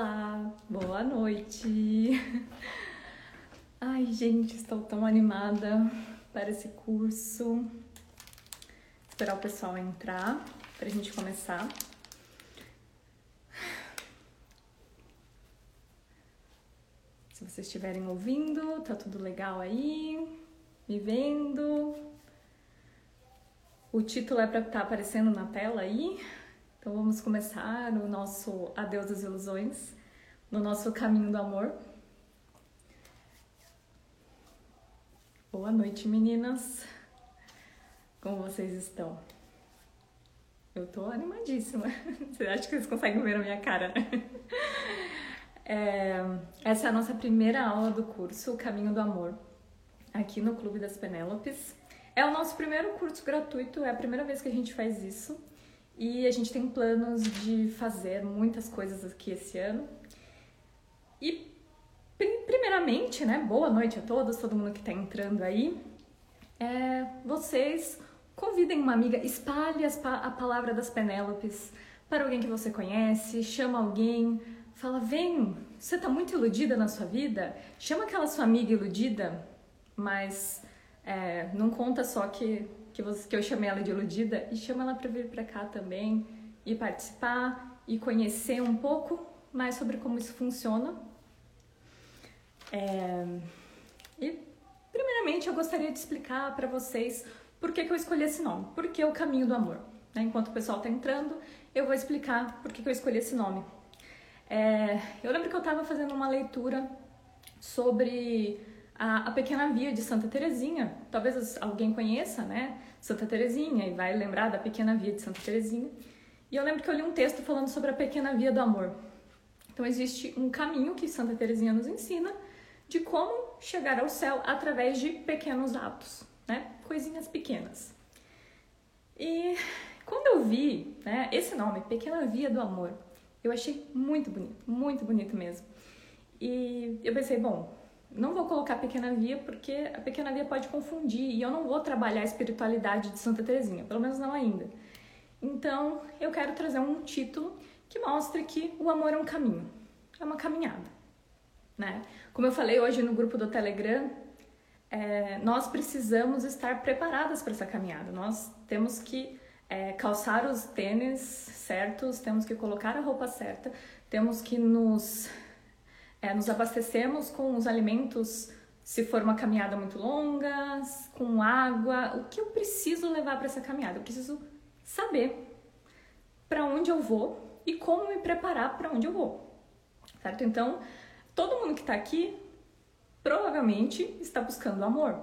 Olá, boa noite. Ai, gente, estou tão animada para esse curso. Esperar o pessoal entrar para a gente começar. Se vocês estiverem ouvindo, tá tudo legal aí? Me vendo? O título é para estar tá aparecendo na tela aí? Então vamos começar o nosso Adeus das Ilusões, no nosso caminho do amor. Boa noite, meninas. Como vocês estão? Eu tô animadíssima. Você acha que vocês conseguem ver a minha cara? É, essa é a nossa primeira aula do curso O Caminho do Amor, aqui no Clube das Penélopes. É o nosso primeiro curso gratuito, é a primeira vez que a gente faz isso. E a gente tem planos de fazer muitas coisas aqui esse ano. E primeiramente, né, boa noite a todos, todo mundo que está entrando aí. É, vocês convidem uma amiga, espalhe a palavra das Penélopes para alguém que você conhece, chama alguém, fala: vem, você está muito iludida na sua vida? Chama aquela sua amiga iludida, mas é, não conta só que que, você, que eu chamei ela de iludida, e chama ela para vir para cá também e participar e conhecer um pouco mais sobre como isso funciona. É... E, primeiramente, eu gostaria de explicar para vocês por que, que eu escolhi esse nome, por que o caminho do amor. Né? Enquanto o pessoal está entrando, eu vou explicar por que, que eu escolhi esse nome. É... Eu lembro que eu estava fazendo uma leitura sobre a, a Pequena Via de Santa Terezinha. Talvez alguém conheça, né? Santa Terezinha e vai lembrar da Pequena Via de Santa Terezinha. E eu lembro que eu li um texto falando sobre a Pequena Via do Amor. Então existe um caminho que Santa Terezinha nos ensina de como chegar ao céu através de pequenos atos, né? Coisinhas pequenas. E quando eu vi né, esse nome, Pequena Via do Amor, eu achei muito bonito, muito bonito mesmo. E eu pensei, bom, não vou colocar pequena via porque a pequena via pode confundir e eu não vou trabalhar a espiritualidade de Santa Teresinha, pelo menos não ainda. Então, eu quero trazer um título que mostre que o amor é um caminho, é uma caminhada, né? Como eu falei hoje no grupo do Telegram, é, nós precisamos estar preparadas para essa caminhada. Nós temos que é, calçar os tênis certos, temos que colocar a roupa certa, temos que nos é, nos abastecemos com os alimentos, se for uma caminhada muito longa, com água. O que eu preciso levar para essa caminhada? Eu preciso saber para onde eu vou e como me preparar para onde eu vou. Certo? Então, todo mundo que está aqui provavelmente está buscando amor.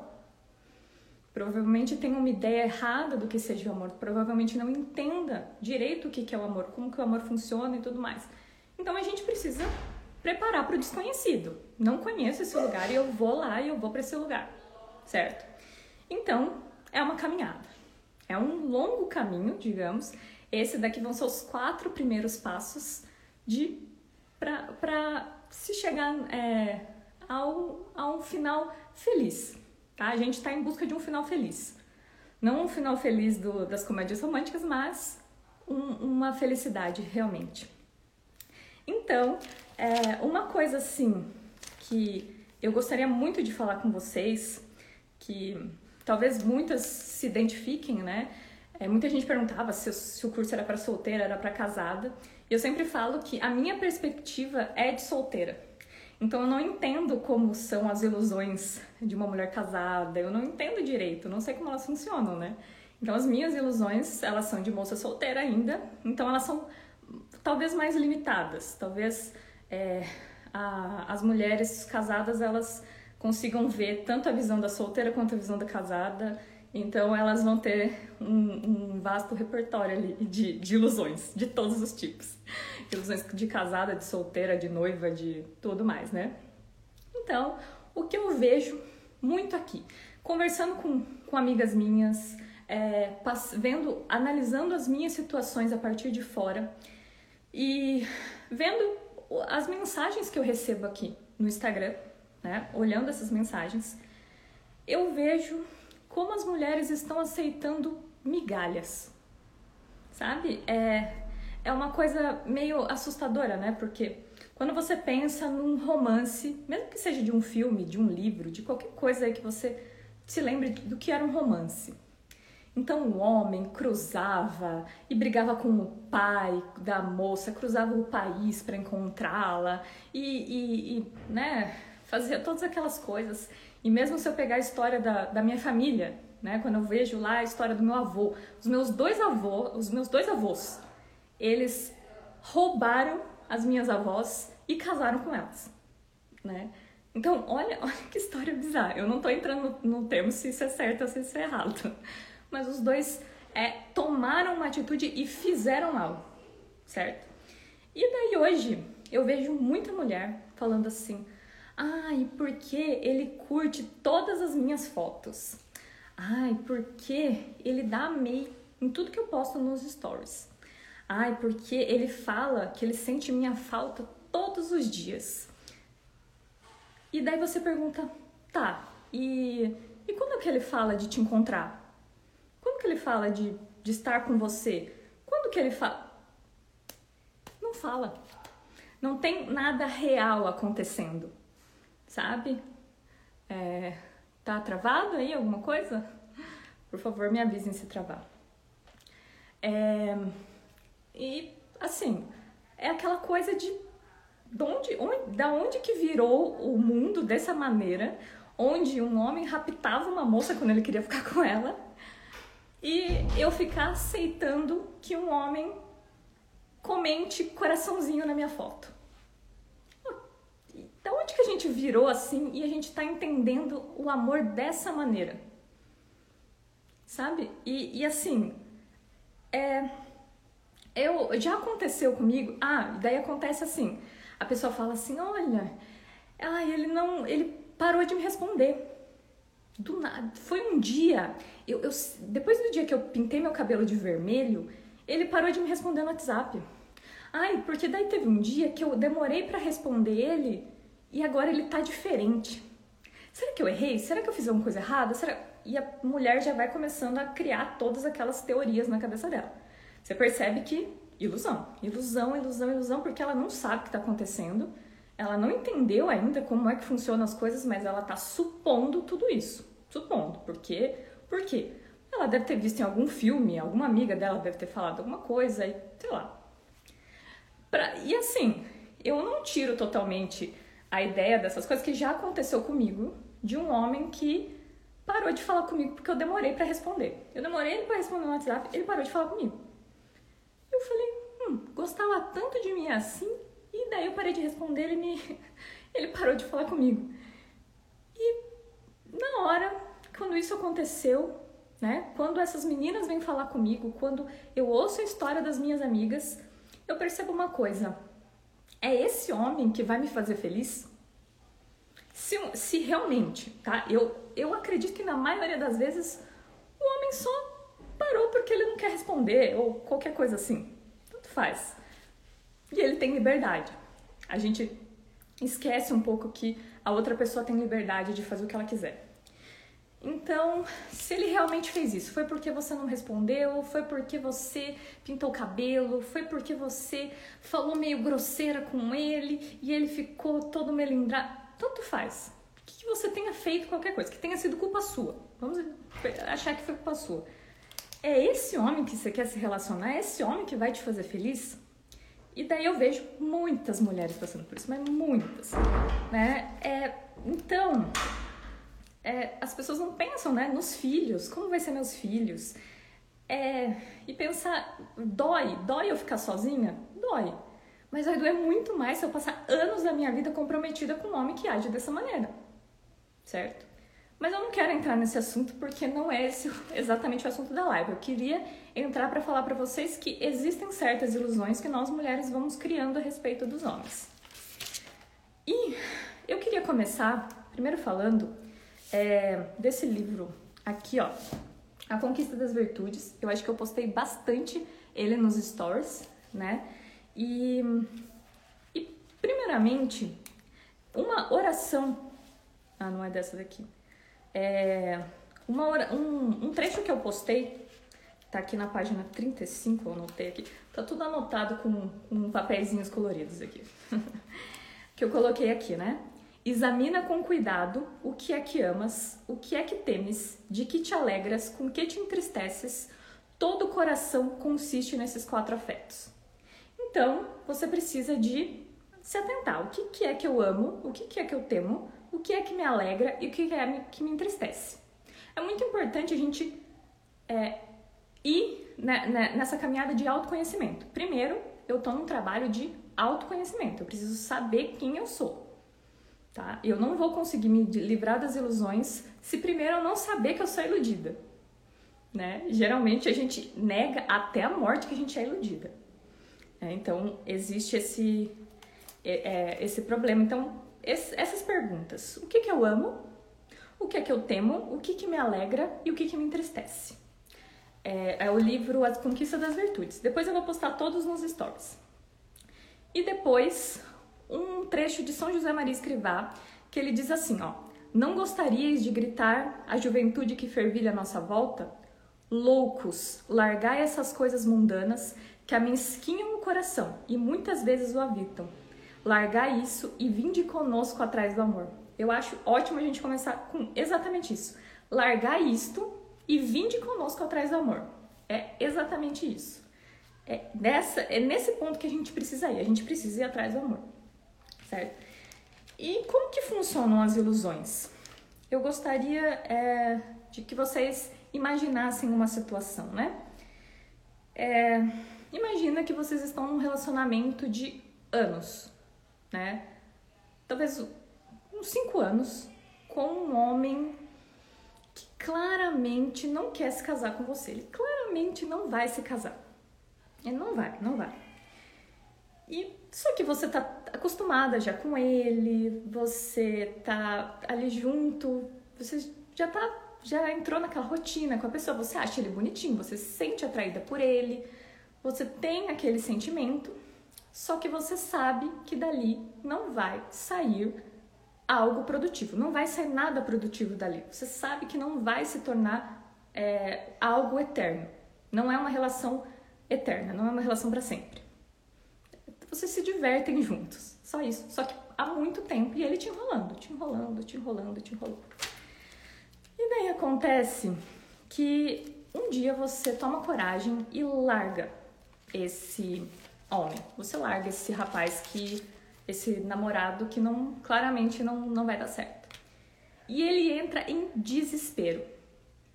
Provavelmente tem uma ideia errada do que seja o amor, provavelmente não entenda direito o que é o amor, como que o amor funciona e tudo mais. Então a gente precisa preparar para o desconhecido. Não conheço esse lugar e eu vou lá e eu vou para esse lugar, certo? Então, é uma caminhada. É um longo caminho, digamos. Esse daqui vão ser os quatro primeiros passos de para se chegar é, ao, a um final feliz. Tá? A gente está em busca de um final feliz. Não um final feliz do, das comédias românticas, mas um, uma felicidade realmente. Então, é, uma coisa assim que eu gostaria muito de falar com vocês, que talvez muitas se identifiquem, né? É, muita gente perguntava se, se o curso era para solteira, era para casada. E eu sempre falo que a minha perspectiva é de solteira. Então eu não entendo como são as ilusões de uma mulher casada, eu não entendo direito, não sei como elas funcionam, né? Então as minhas ilusões, elas são de moça solteira ainda, então elas são talvez mais limitadas, talvez é, a, as mulheres casadas elas consigam ver tanto a visão da solteira quanto a visão da casada. Então elas vão ter um, um vasto repertório ali de, de, ilusões, de todos os tipos. Ilusões de casada, de solteira, de noiva, de tudo mais, né? Então, o que eu vejo muito aqui, conversando com, com amigas minhas, é, vendo, analisando as minhas situações a partir de fora e vendo as mensagens que eu recebo aqui no Instagram, né, olhando essas mensagens, eu vejo como as mulheres estão aceitando migalhas, sabe? É, é uma coisa meio assustadora, né? Porque quando você pensa num romance, mesmo que seja de um filme, de um livro, de qualquer coisa aí que você se lembre do que era um romance. Então o homem cruzava e brigava com o pai da moça, cruzava o país para encontrá-la e, e, e, né, fazia todas aquelas coisas. E mesmo se eu pegar a história da, da minha família, né, quando eu vejo lá a história do meu avô, os meus dois avós, os meus dois avós, eles roubaram as minhas avós e casaram com elas, né? Então, olha, olha que história bizarra. Eu não tô entrando no, no termo se isso é certo ou se isso é errado. Mas os dois é, tomaram uma atitude e fizeram mal, certo? E daí hoje eu vejo muita mulher falando assim: ai, porque ele curte todas as minhas fotos? Ai, porque ele dá amei em tudo que eu posto nos stories? Ai, porque ele fala que ele sente minha falta todos os dias. E daí você pergunta, tá, e, e quando que ele fala de te encontrar? Quando que ele fala de, de estar com você? Quando que ele fala? Não fala. Não tem nada real acontecendo, sabe? É, tá travado aí alguma coisa? Por favor, me avisem se travar. É, e assim, é aquela coisa de, de onde, onde, da onde que virou o mundo dessa maneira, onde um homem raptava uma moça quando ele queria ficar com ela, e eu ficar aceitando que um homem comente coraçãozinho na minha foto. Da onde que a gente virou assim e a gente tá entendendo o amor dessa maneira? Sabe? E, e assim, é eu já aconteceu comigo. Ah, daí acontece assim. A pessoa fala assim: "Olha, ah, ele não, ele parou de me responder". Do nada, foi um dia, eu, eu, depois do dia que eu pintei meu cabelo de vermelho, ele parou de me responder no WhatsApp. Ai, porque daí teve um dia que eu demorei para responder ele e agora ele tá diferente. Será que eu errei? Será que eu fiz alguma coisa errada? Será... E a mulher já vai começando a criar todas aquelas teorias na cabeça dela. Você percebe que ilusão, ilusão, ilusão, ilusão, porque ela não sabe o que está acontecendo, ela não entendeu ainda como é que funcionam as coisas, mas ela está supondo tudo isso. Supondo. Por quê? Por quê? Ela deve ter visto em algum filme, alguma amiga dela deve ter falado alguma coisa, e sei lá. Pra, e assim, eu não tiro totalmente a ideia dessas coisas que já aconteceu comigo, de um homem que parou de falar comigo porque eu demorei para responder. Eu demorei para responder no WhatsApp, ele parou de falar comigo. Eu falei, hum, gostava tanto de mim assim, e daí eu parei de responder, ele me. ele parou de falar comigo. E na hora, quando isso aconteceu, né? Quando essas meninas vêm falar comigo, quando eu ouço a história das minhas amigas, eu percebo uma coisa. É esse homem que vai me fazer feliz? Se, se realmente, tá? Eu, eu acredito que na maioria das vezes o homem só parou porque ele não quer responder ou qualquer coisa assim. Tanto faz. E ele tem liberdade. A gente esquece um pouco que a outra pessoa tem liberdade de fazer o que ela quiser. Então, se ele realmente fez isso, foi porque você não respondeu, foi porque você pintou o cabelo, foi porque você falou meio grosseira com ele e ele ficou todo melindrado. Tanto faz. Que você tenha feito qualquer coisa, que tenha sido culpa sua. Vamos achar que foi culpa sua é esse homem que você quer se relacionar? É esse homem que vai te fazer feliz? E daí eu vejo muitas mulheres passando por isso, mas muitas, né? É, então, é, as pessoas não pensam, né, nos filhos, como vai ser meus filhos? É, e pensar, dói, dói eu ficar sozinha? Dói. Mas vai doer muito mais se eu passar anos da minha vida comprometida com um homem que age dessa maneira, certo? Mas eu não quero entrar nesse assunto porque não é esse exatamente o assunto da live. Eu queria entrar para falar para vocês que existem certas ilusões que nós mulheres vamos criando a respeito dos homens. E eu queria começar primeiro falando é, desse livro aqui, ó, A Conquista das Virtudes. Eu acho que eu postei bastante ele nos stories, né? E, e primeiramente, uma oração. Ah, não é dessa daqui é, uma hora, um, um trecho que eu postei, tá aqui na página 35, eu anotei aqui, Tá tudo anotado com, com coloridos aqui. que eu coloquei aqui, né? Examina com cuidado o que é que amas, o que é que temes, de que te alegras, com que te entristeces. Todo o coração consiste nesses quatro afetos. Então, você precisa de se atentar. O que, que é que eu amo, o que, que é que eu temo, o que é que me alegra e o que é que me entristece. É muito importante a gente é, ir nessa caminhada de autoconhecimento. Primeiro, eu estou num trabalho de autoconhecimento. Eu preciso saber quem eu sou. Tá? Eu não vou conseguir me livrar das ilusões se primeiro eu não saber que eu sou iludida. Né? Geralmente a gente nega até a morte que a gente é iludida. É, então existe esse, é, é esse problema. Então, esse, essas perguntas: o que, que eu amo? O que é que eu temo? O que, que me alegra e o que, que me entristece? É, é o livro As Conquistas das Virtudes. Depois eu vou postar todos nos stories. E depois um trecho de São José Maria Escrivá, que ele diz assim, ó: Não gostaríeis de gritar à juventude que fervilha à nossa volta? Loucos, largai essas coisas mundanas que amesquinham o coração e muitas vezes o habitam. Largai isso e vinde conosco atrás do amor. Eu acho ótimo a gente começar com exatamente isso. Largar isto e vinde conosco atrás do amor. É exatamente isso. É, nessa, é nesse ponto que a gente precisa ir. A gente precisa ir atrás do amor certo? E como que funcionam as ilusões? Eu gostaria é, de que vocês imaginassem uma situação, né? É, imagina que vocês estão num relacionamento de anos, né? Talvez uns cinco anos com um homem que claramente não quer se casar com você. Ele claramente não vai se casar. Ele não vai, não vai. E só que você tá acostumada já com ele, você tá ali junto, você já tá já entrou naquela rotina com a pessoa, você acha ele bonitinho, você se sente atraída por ele, você tem aquele sentimento, só que você sabe que dali não vai sair algo produtivo, não vai sair nada produtivo dali. Você sabe que não vai se tornar é, algo eterno. Não é uma relação eterna, não é uma relação para sempre vocês se divertem juntos. Só isso. Só que há muito tempo e ele te enrolando, te enrolando, te enrolando, te enrolando. E daí acontece que um dia você toma coragem e larga esse homem. Você larga esse rapaz que esse namorado que não claramente não, não vai dar certo. E ele entra em desespero.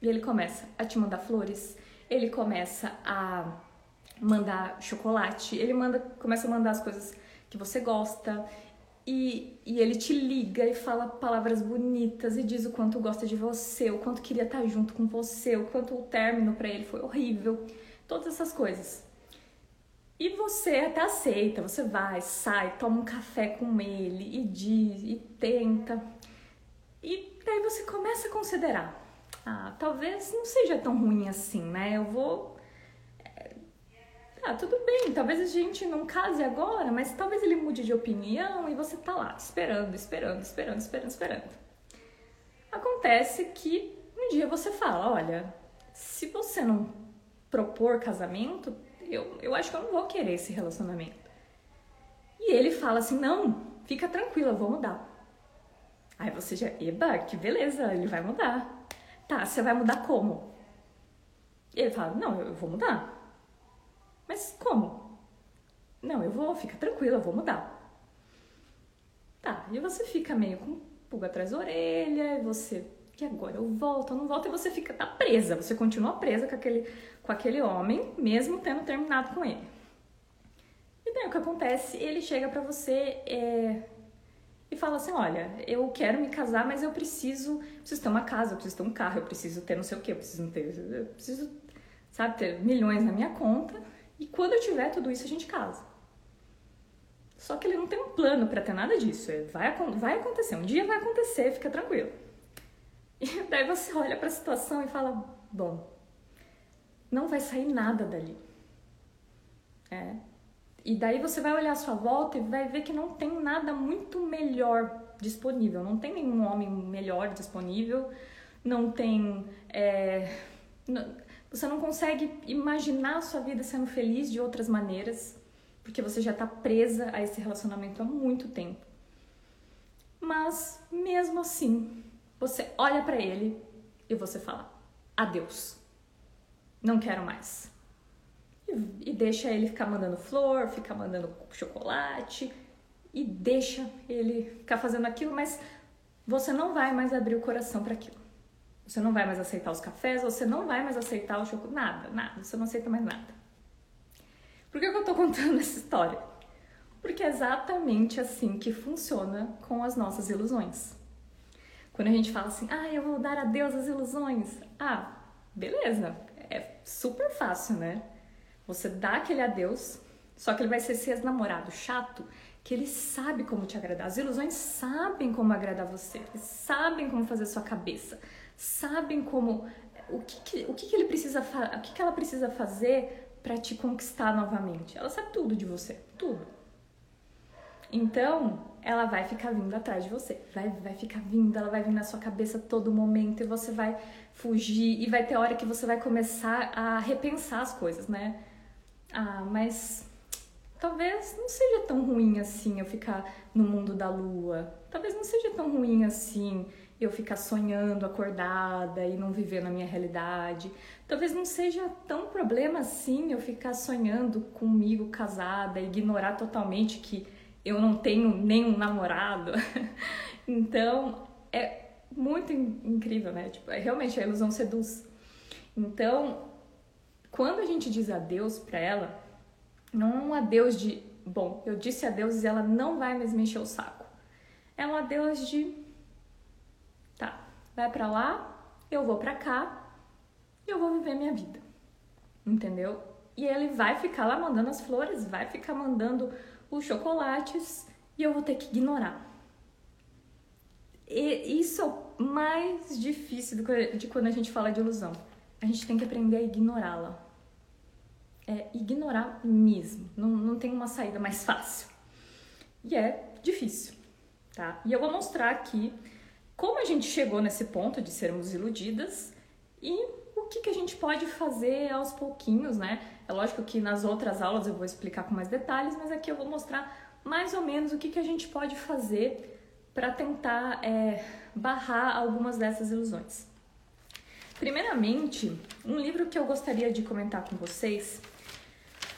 E ele começa a te mandar flores, ele começa a mandar chocolate, ele manda, começa a mandar as coisas que você gosta e, e ele te liga e fala palavras bonitas e diz o quanto gosta de você, o quanto queria estar junto com você, o quanto o término para ele foi horrível, todas essas coisas. E você até aceita, você vai, sai, toma um café com ele e diz e tenta. E daí você começa a considerar: ah, talvez não seja tão ruim assim, né? Eu vou ah, tudo bem, talvez a gente não case agora, mas talvez ele mude de opinião e você tá lá esperando, esperando, esperando, esperando, esperando. Acontece que um dia você fala: olha, se você não propor casamento, eu, eu acho que eu não vou querer esse relacionamento. E ele fala assim: não, fica tranquila, eu vou mudar. Aí você já, eba, que beleza, ele vai mudar. Tá, você vai mudar como? Ele fala: não, eu vou mudar. Mas como? Não, eu vou, fica tranquila, eu vou mudar. Tá, e você fica meio com pulga atrás da orelha, e você, e agora eu volto, eu não volto, e você fica, tá presa, você continua presa com aquele, com aquele homem, mesmo tendo terminado com ele. E daí o que acontece? Ele chega pra você é, e fala assim: Olha, eu quero me casar, mas eu preciso, preciso ter uma casa, eu preciso ter um carro, eu preciso ter não sei o que, eu preciso ter, eu preciso, sabe, ter milhões na minha conta. E quando eu tiver tudo isso, a gente casa. Só que ele não tem um plano para ter nada disso. É, vai, vai acontecer, um dia vai acontecer, fica tranquilo. E daí você olha para a situação e fala: bom, não vai sair nada dali. É. E daí você vai olhar a sua volta e vai ver que não tem nada muito melhor disponível. Não tem nenhum homem melhor disponível. Não tem. É, Você não consegue imaginar a sua vida sendo feliz de outras maneiras, porque você já está presa a esse relacionamento há muito tempo. Mas mesmo assim, você olha para ele e você fala: adeus, não quero mais. E, e deixa ele ficar mandando flor, ficar mandando chocolate e deixa ele ficar fazendo aquilo, mas você não vai mais abrir o coração para aquilo. Você não vai mais aceitar os cafés, você não vai mais aceitar o chocolate, nada, nada, você não aceita mais nada. Por que eu tô contando essa história? Porque é exatamente assim que funciona com as nossas ilusões. Quando a gente fala assim, ah, eu vou dar adeus às ilusões. Ah, beleza, é super fácil, né? Você dá aquele adeus, só que ele vai ser esse ex-namorado chato que ele sabe como te agradar. As ilusões sabem como agradar você, eles sabem como fazer sua cabeça, sabem como o que, que o que, que ele precisa o que, que ela precisa fazer para te conquistar novamente. Ela sabe tudo de você, tudo. Então, ela vai ficar vindo atrás de você, vai, vai ficar vindo, ela vai vir na sua cabeça todo momento e você vai fugir e vai ter hora que você vai começar a repensar as coisas, né? Ah, mas talvez não seja tão ruim assim eu ficar no mundo da lua. Talvez não seja tão ruim assim eu ficar sonhando acordada e não viver na minha realidade. Talvez não seja tão problema assim eu ficar sonhando comigo casada ignorar totalmente que eu não tenho nenhum namorado. então, é muito incrível, né? Tipo, é, realmente a ilusão seduz. Então, quando a gente diz adeus para ela, não é um adeus de, bom, eu disse adeus e ela não vai mais me encher o saco. É um adeus de vai para lá, eu vou para cá, e eu vou viver minha vida. Entendeu? E ele vai ficar lá mandando as flores, vai ficar mandando os chocolates e eu vou ter que ignorar. E isso é mais difícil de quando a gente fala de ilusão. A gente tem que aprender a ignorá-la. É ignorar mesmo. Não, não tem uma saída mais fácil. E é difícil, tá? E eu vou mostrar aqui como a gente chegou nesse ponto de sermos iludidas e o que, que a gente pode fazer aos pouquinhos, né? É lógico que nas outras aulas eu vou explicar com mais detalhes, mas aqui eu vou mostrar mais ou menos o que, que a gente pode fazer para tentar é, barrar algumas dessas ilusões. Primeiramente, um livro que eu gostaria de comentar com vocês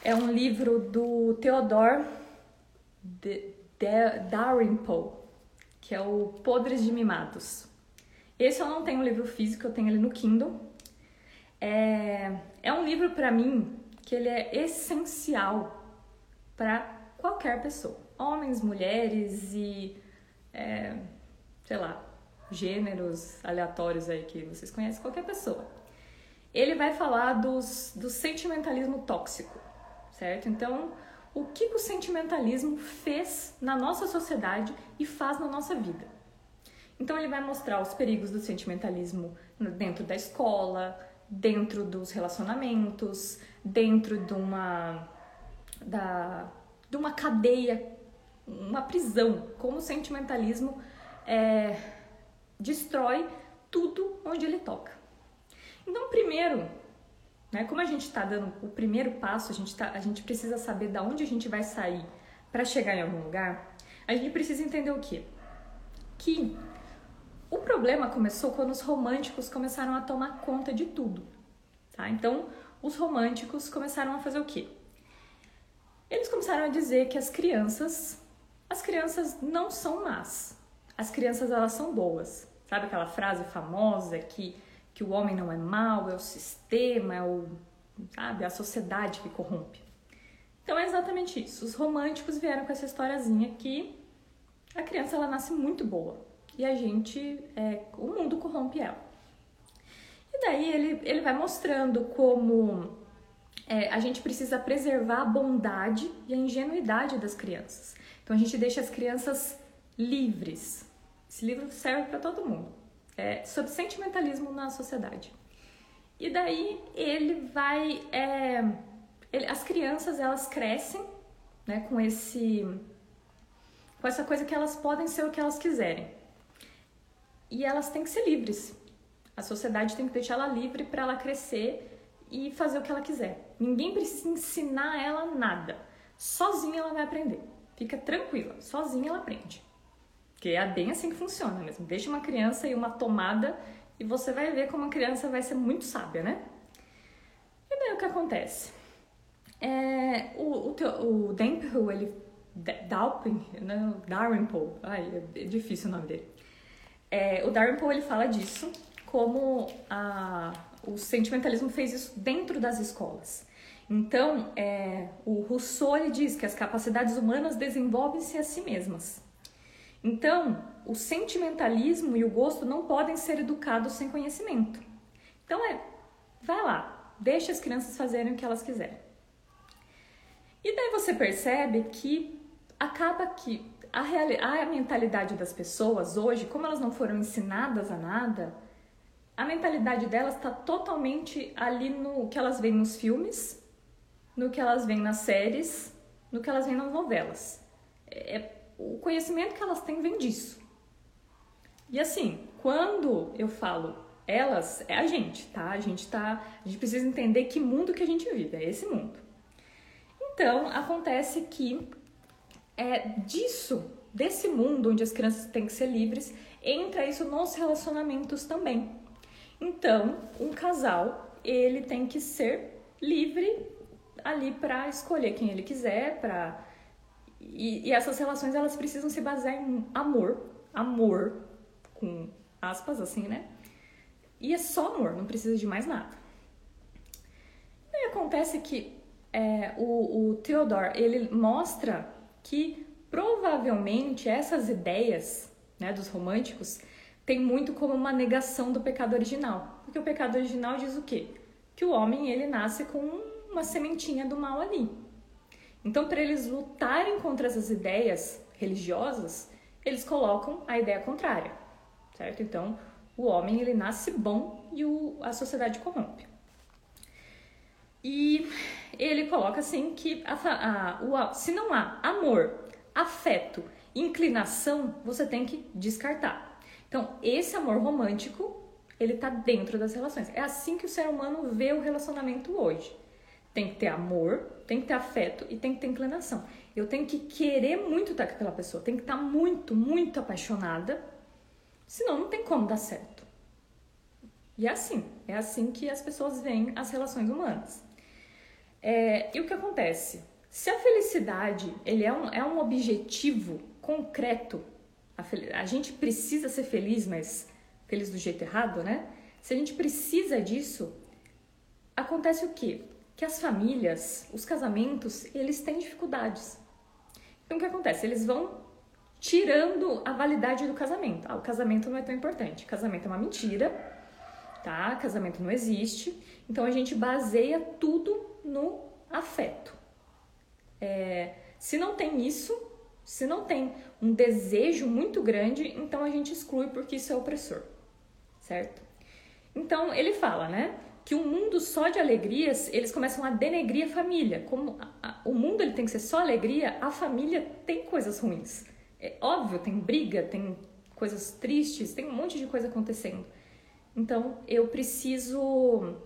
é um livro do Theodore Dalrymple, que é o Podres de Mimados. Esse eu não tenho o livro físico, eu tenho ele no Kindle. É, é um livro para mim que ele é essencial para qualquer pessoa, homens, mulheres e é, sei lá, gêneros aleatórios aí que vocês conhecem, qualquer pessoa. Ele vai falar dos, do sentimentalismo tóxico, certo? Então, o que o sentimentalismo fez na nossa sociedade e faz na nossa vida. Então ele vai mostrar os perigos do sentimentalismo dentro da escola, dentro dos relacionamentos, dentro de uma da de uma cadeia, uma prisão, como o sentimentalismo é, destrói tudo onde ele toca. Então, primeiro, né? Como a gente está dando o primeiro passo, a gente, tá, a gente precisa saber da onde a gente vai sair para chegar em algum lugar. A gente precisa entender o quê? Que o problema começou quando os românticos começaram a tomar conta de tudo. Tá? Então, os românticos começaram a fazer o quê? Eles começaram a dizer que as crianças, as crianças não são más. As crianças elas são boas. Sabe aquela frase famosa que que o homem não é mau, é o sistema, é o, sabe, a sociedade que corrompe. Então é exatamente isso. Os românticos vieram com essa historiazinha que a criança ela nasce muito boa e a gente, é, o mundo corrompe ela. E daí ele, ele vai mostrando como é, a gente precisa preservar a bondade e a ingenuidade das crianças. Então a gente deixa as crianças livres. Esse livro serve para todo mundo é, sobre sentimentalismo na sociedade. E daí ele vai. É, ele, as crianças elas crescem né, com esse. com essa coisa que elas podem ser o que elas quiserem. E elas têm que ser livres. A sociedade tem que deixar ela livre para ela crescer e fazer o que ela quiser. Ninguém precisa ensinar ela nada. Sozinha ela vai aprender. Fica tranquila, sozinha ela aprende. Que é bem assim que funciona mesmo. Deixa uma criança e uma tomada e você vai ver como a criança vai ser muito sábia, né? E daí o que acontece? É, o, o, o Dempel, ele. Dalpin, não, Dalrymple, ai, é difícil o nome dele. É, o Dalrymple ele fala disso como a, o sentimentalismo fez isso dentro das escolas. Então, é, o Rousseau ele diz que as capacidades humanas desenvolvem-se a si mesmas. Então, o sentimentalismo e o gosto não podem ser educados sem conhecimento. Então, é, vai lá, deixa as crianças fazerem o que elas quiserem. E daí você percebe que acaba que a, a mentalidade das pessoas hoje, como elas não foram ensinadas a nada, a mentalidade delas está totalmente ali no que elas veem nos filmes, no que elas veem nas séries, no que elas veem nas novelas. É, é, o conhecimento que elas têm vem disso. E assim, quando eu falo elas, é a gente, tá? A gente tá, a gente precisa entender que mundo que a gente vive, é esse mundo. Então, acontece que é disso, desse mundo onde as crianças têm que ser livres, entra isso nos relacionamentos também. Então, um casal, ele tem que ser livre ali para escolher quem ele quiser, para e, e, essas relações elas precisam se basear em amor, amor com aspas assim, né? E é só amor, não precisa de mais nada. E acontece que é, o, o Theodore ele mostra que provavelmente essas ideias né, dos românticos tem muito como uma negação do pecado original. Porque o pecado original diz o quê? Que o homem ele nasce com uma sementinha do mal ali. Então, para eles lutarem contra essas ideias religiosas, eles colocam a ideia contrária, certo? Então, o homem ele nasce bom e o, a sociedade corrompe. E ele coloca assim que a, a, o, se não há amor, afeto, inclinação, você tem que descartar. Então, esse amor romântico, ele tá dentro das relações. É assim que o ser humano vê o relacionamento hoje. Tem que ter amor, tem que ter afeto e tem que ter inclinação. Eu tenho que querer muito estar com aquela pessoa, tem que estar muito, muito apaixonada, senão não tem como dar certo. E é assim, é assim que as pessoas veem as relações humanas. É, e o que acontece? Se a felicidade ele é, um, é um objetivo concreto a, a gente precisa ser feliz, mas feliz do jeito errado, né? Se a gente precisa disso, acontece o quê? Que as famílias, os casamentos, eles têm dificuldades. Então o que acontece? Eles vão tirando a validade do casamento. Ah, o casamento não é tão importante. Casamento é uma mentira, tá? Casamento não existe. Então a gente baseia tudo no afeto. É, se não tem isso, se não tem um desejo muito grande, então a gente exclui porque isso é opressor, certo? Então ele fala, né, que um mundo só de alegrias, eles começam a denegrir a família. Como a, a, o mundo ele tem que ser só alegria, a família tem coisas ruins. É óbvio, tem briga, tem coisas tristes, tem um monte de coisa acontecendo. Então eu preciso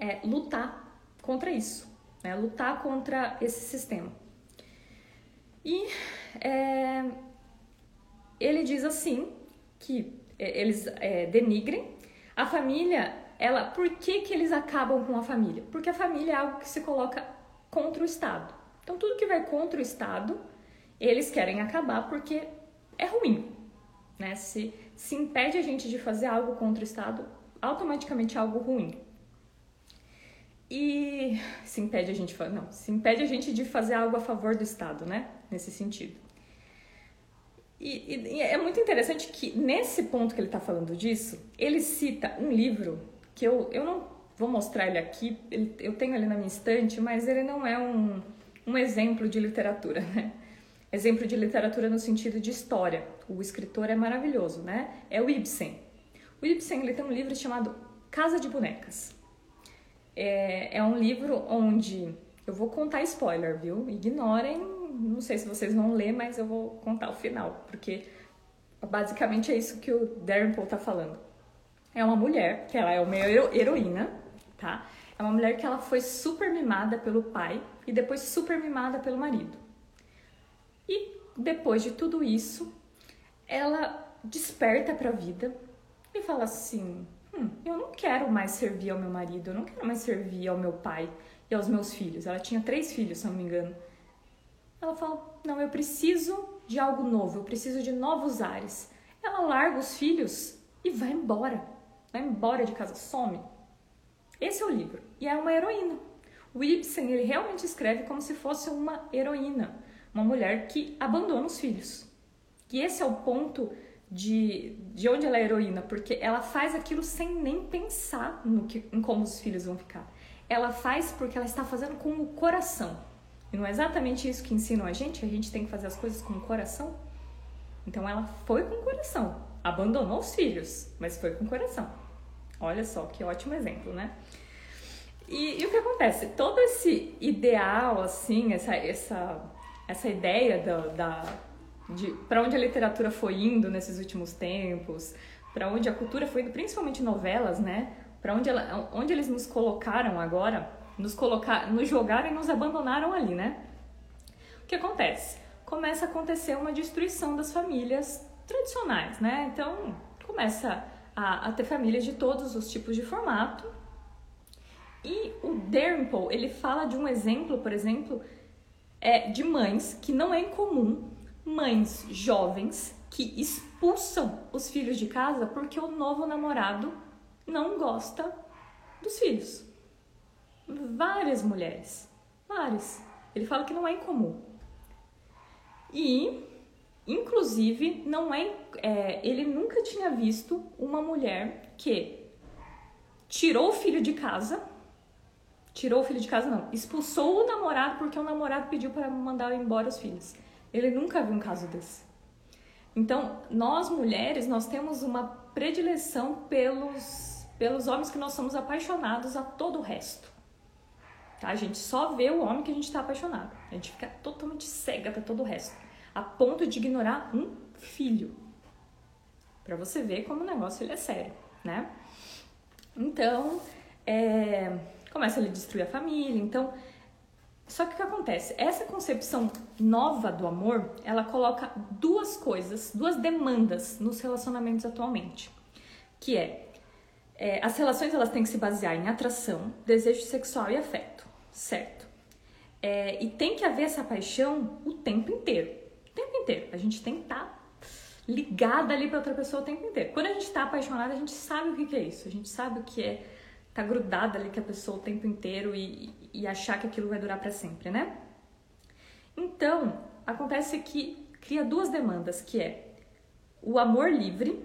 é, lutar contra isso, né? lutar contra esse sistema. E é, ele diz assim que é, eles é, denigrem a família. Ela, por que, que eles acabam com a família? Porque a família é algo que se coloca contra o Estado. Então tudo que vai contra o Estado, eles querem acabar porque é ruim. Né? Se, se impede a gente de fazer algo contra o Estado, automaticamente é algo ruim. E se impede a gente, não, se impede a gente de fazer algo a favor do Estado, né? Nesse sentido. E, e, e é muito interessante que nesse ponto que ele está falando disso, ele cita um livro que eu, eu não vou mostrar ele aqui, ele, eu tenho ele na minha estante, mas ele não é um, um exemplo de literatura, né? Exemplo de literatura no sentido de história. O escritor é maravilhoso, né? É o Ibsen. O Ibsen ele tem um livro chamado Casa de Bonecas. É, é um livro onde eu vou contar spoiler, viu? Ignorem não sei se vocês vão ler, mas eu vou contar o final, porque basicamente é isso que o Darren Paul tá falando. É uma mulher, que ela é uma heroína, tá? É uma mulher que ela foi super mimada pelo pai e depois super mimada pelo marido. E depois de tudo isso, ela desperta para a vida e fala assim: hum, eu não quero mais servir ao meu marido, eu não quero mais servir ao meu pai e aos meus filhos. Ela tinha três filhos, se não me engano. Ela fala: não, eu preciso de algo novo, eu preciso de novos ares. Ela larga os filhos e vai embora. Vai embora de casa, some. Esse é o livro. E é uma heroína. O Ibsen, ele realmente escreve como se fosse uma heroína, uma mulher que abandona os filhos. E esse é o ponto de, de onde ela é heroína, porque ela faz aquilo sem nem pensar no que, em como os filhos vão ficar. Ela faz porque ela está fazendo com o coração. E não é exatamente isso que ensinam a gente, a gente tem que fazer as coisas com o coração? Então ela foi com o coração, abandonou os filhos, mas foi com o coração. Olha só que ótimo exemplo, né? E, e o que acontece? Todo esse ideal, assim, essa, essa, essa ideia da, da de para onde a literatura foi indo nesses últimos tempos, para onde a cultura foi indo, principalmente novelas, né? Para onde, ela, onde eles nos colocaram agora, nos colocar, nos jogaram e nos abandonaram ali, né? O que acontece? Começa a acontecer uma destruição das famílias tradicionais, né? Então começa a, a ter famílias de todos os tipos de formato. E o Dermple, ele fala de um exemplo, por exemplo, é, de mães que não é incomum mães jovens que expulsam os filhos de casa porque o novo namorado não gosta dos filhos. Várias mulheres, várias. Ele fala que não é incomum. E, inclusive, não é, é ele nunca tinha visto uma mulher que tirou o filho de casa, tirou o filho de casa não, expulsou o namorado porque o namorado pediu para mandar embora os filhos. Ele nunca viu um caso desse. Então, nós mulheres, nós temos uma predileção pelos, pelos homens que nós somos apaixonados a todo o resto. Tá? A gente só vê o homem que a gente está apaixonado. A gente fica totalmente cega para todo o resto. A ponto de ignorar um filho. Para você ver como o negócio ele é sério, né? Então, é, começa a destruir a família. Então, só que o que acontece? Essa concepção nova do amor, ela coloca duas coisas, duas demandas nos relacionamentos atualmente, que é, é as relações elas têm que se basear em atração, desejo sexual e afeto, certo? É, e tem que haver essa paixão o tempo inteiro, inteiro. A gente tem que estar tá ligada ali para outra pessoa o tempo inteiro. Quando a gente está apaixonada, a gente sabe o que, que é isso, a gente sabe o que é tá grudada ali com a pessoa o tempo inteiro e, e achar que aquilo vai durar para sempre, né? Então, acontece que cria duas demandas, que é o amor livre.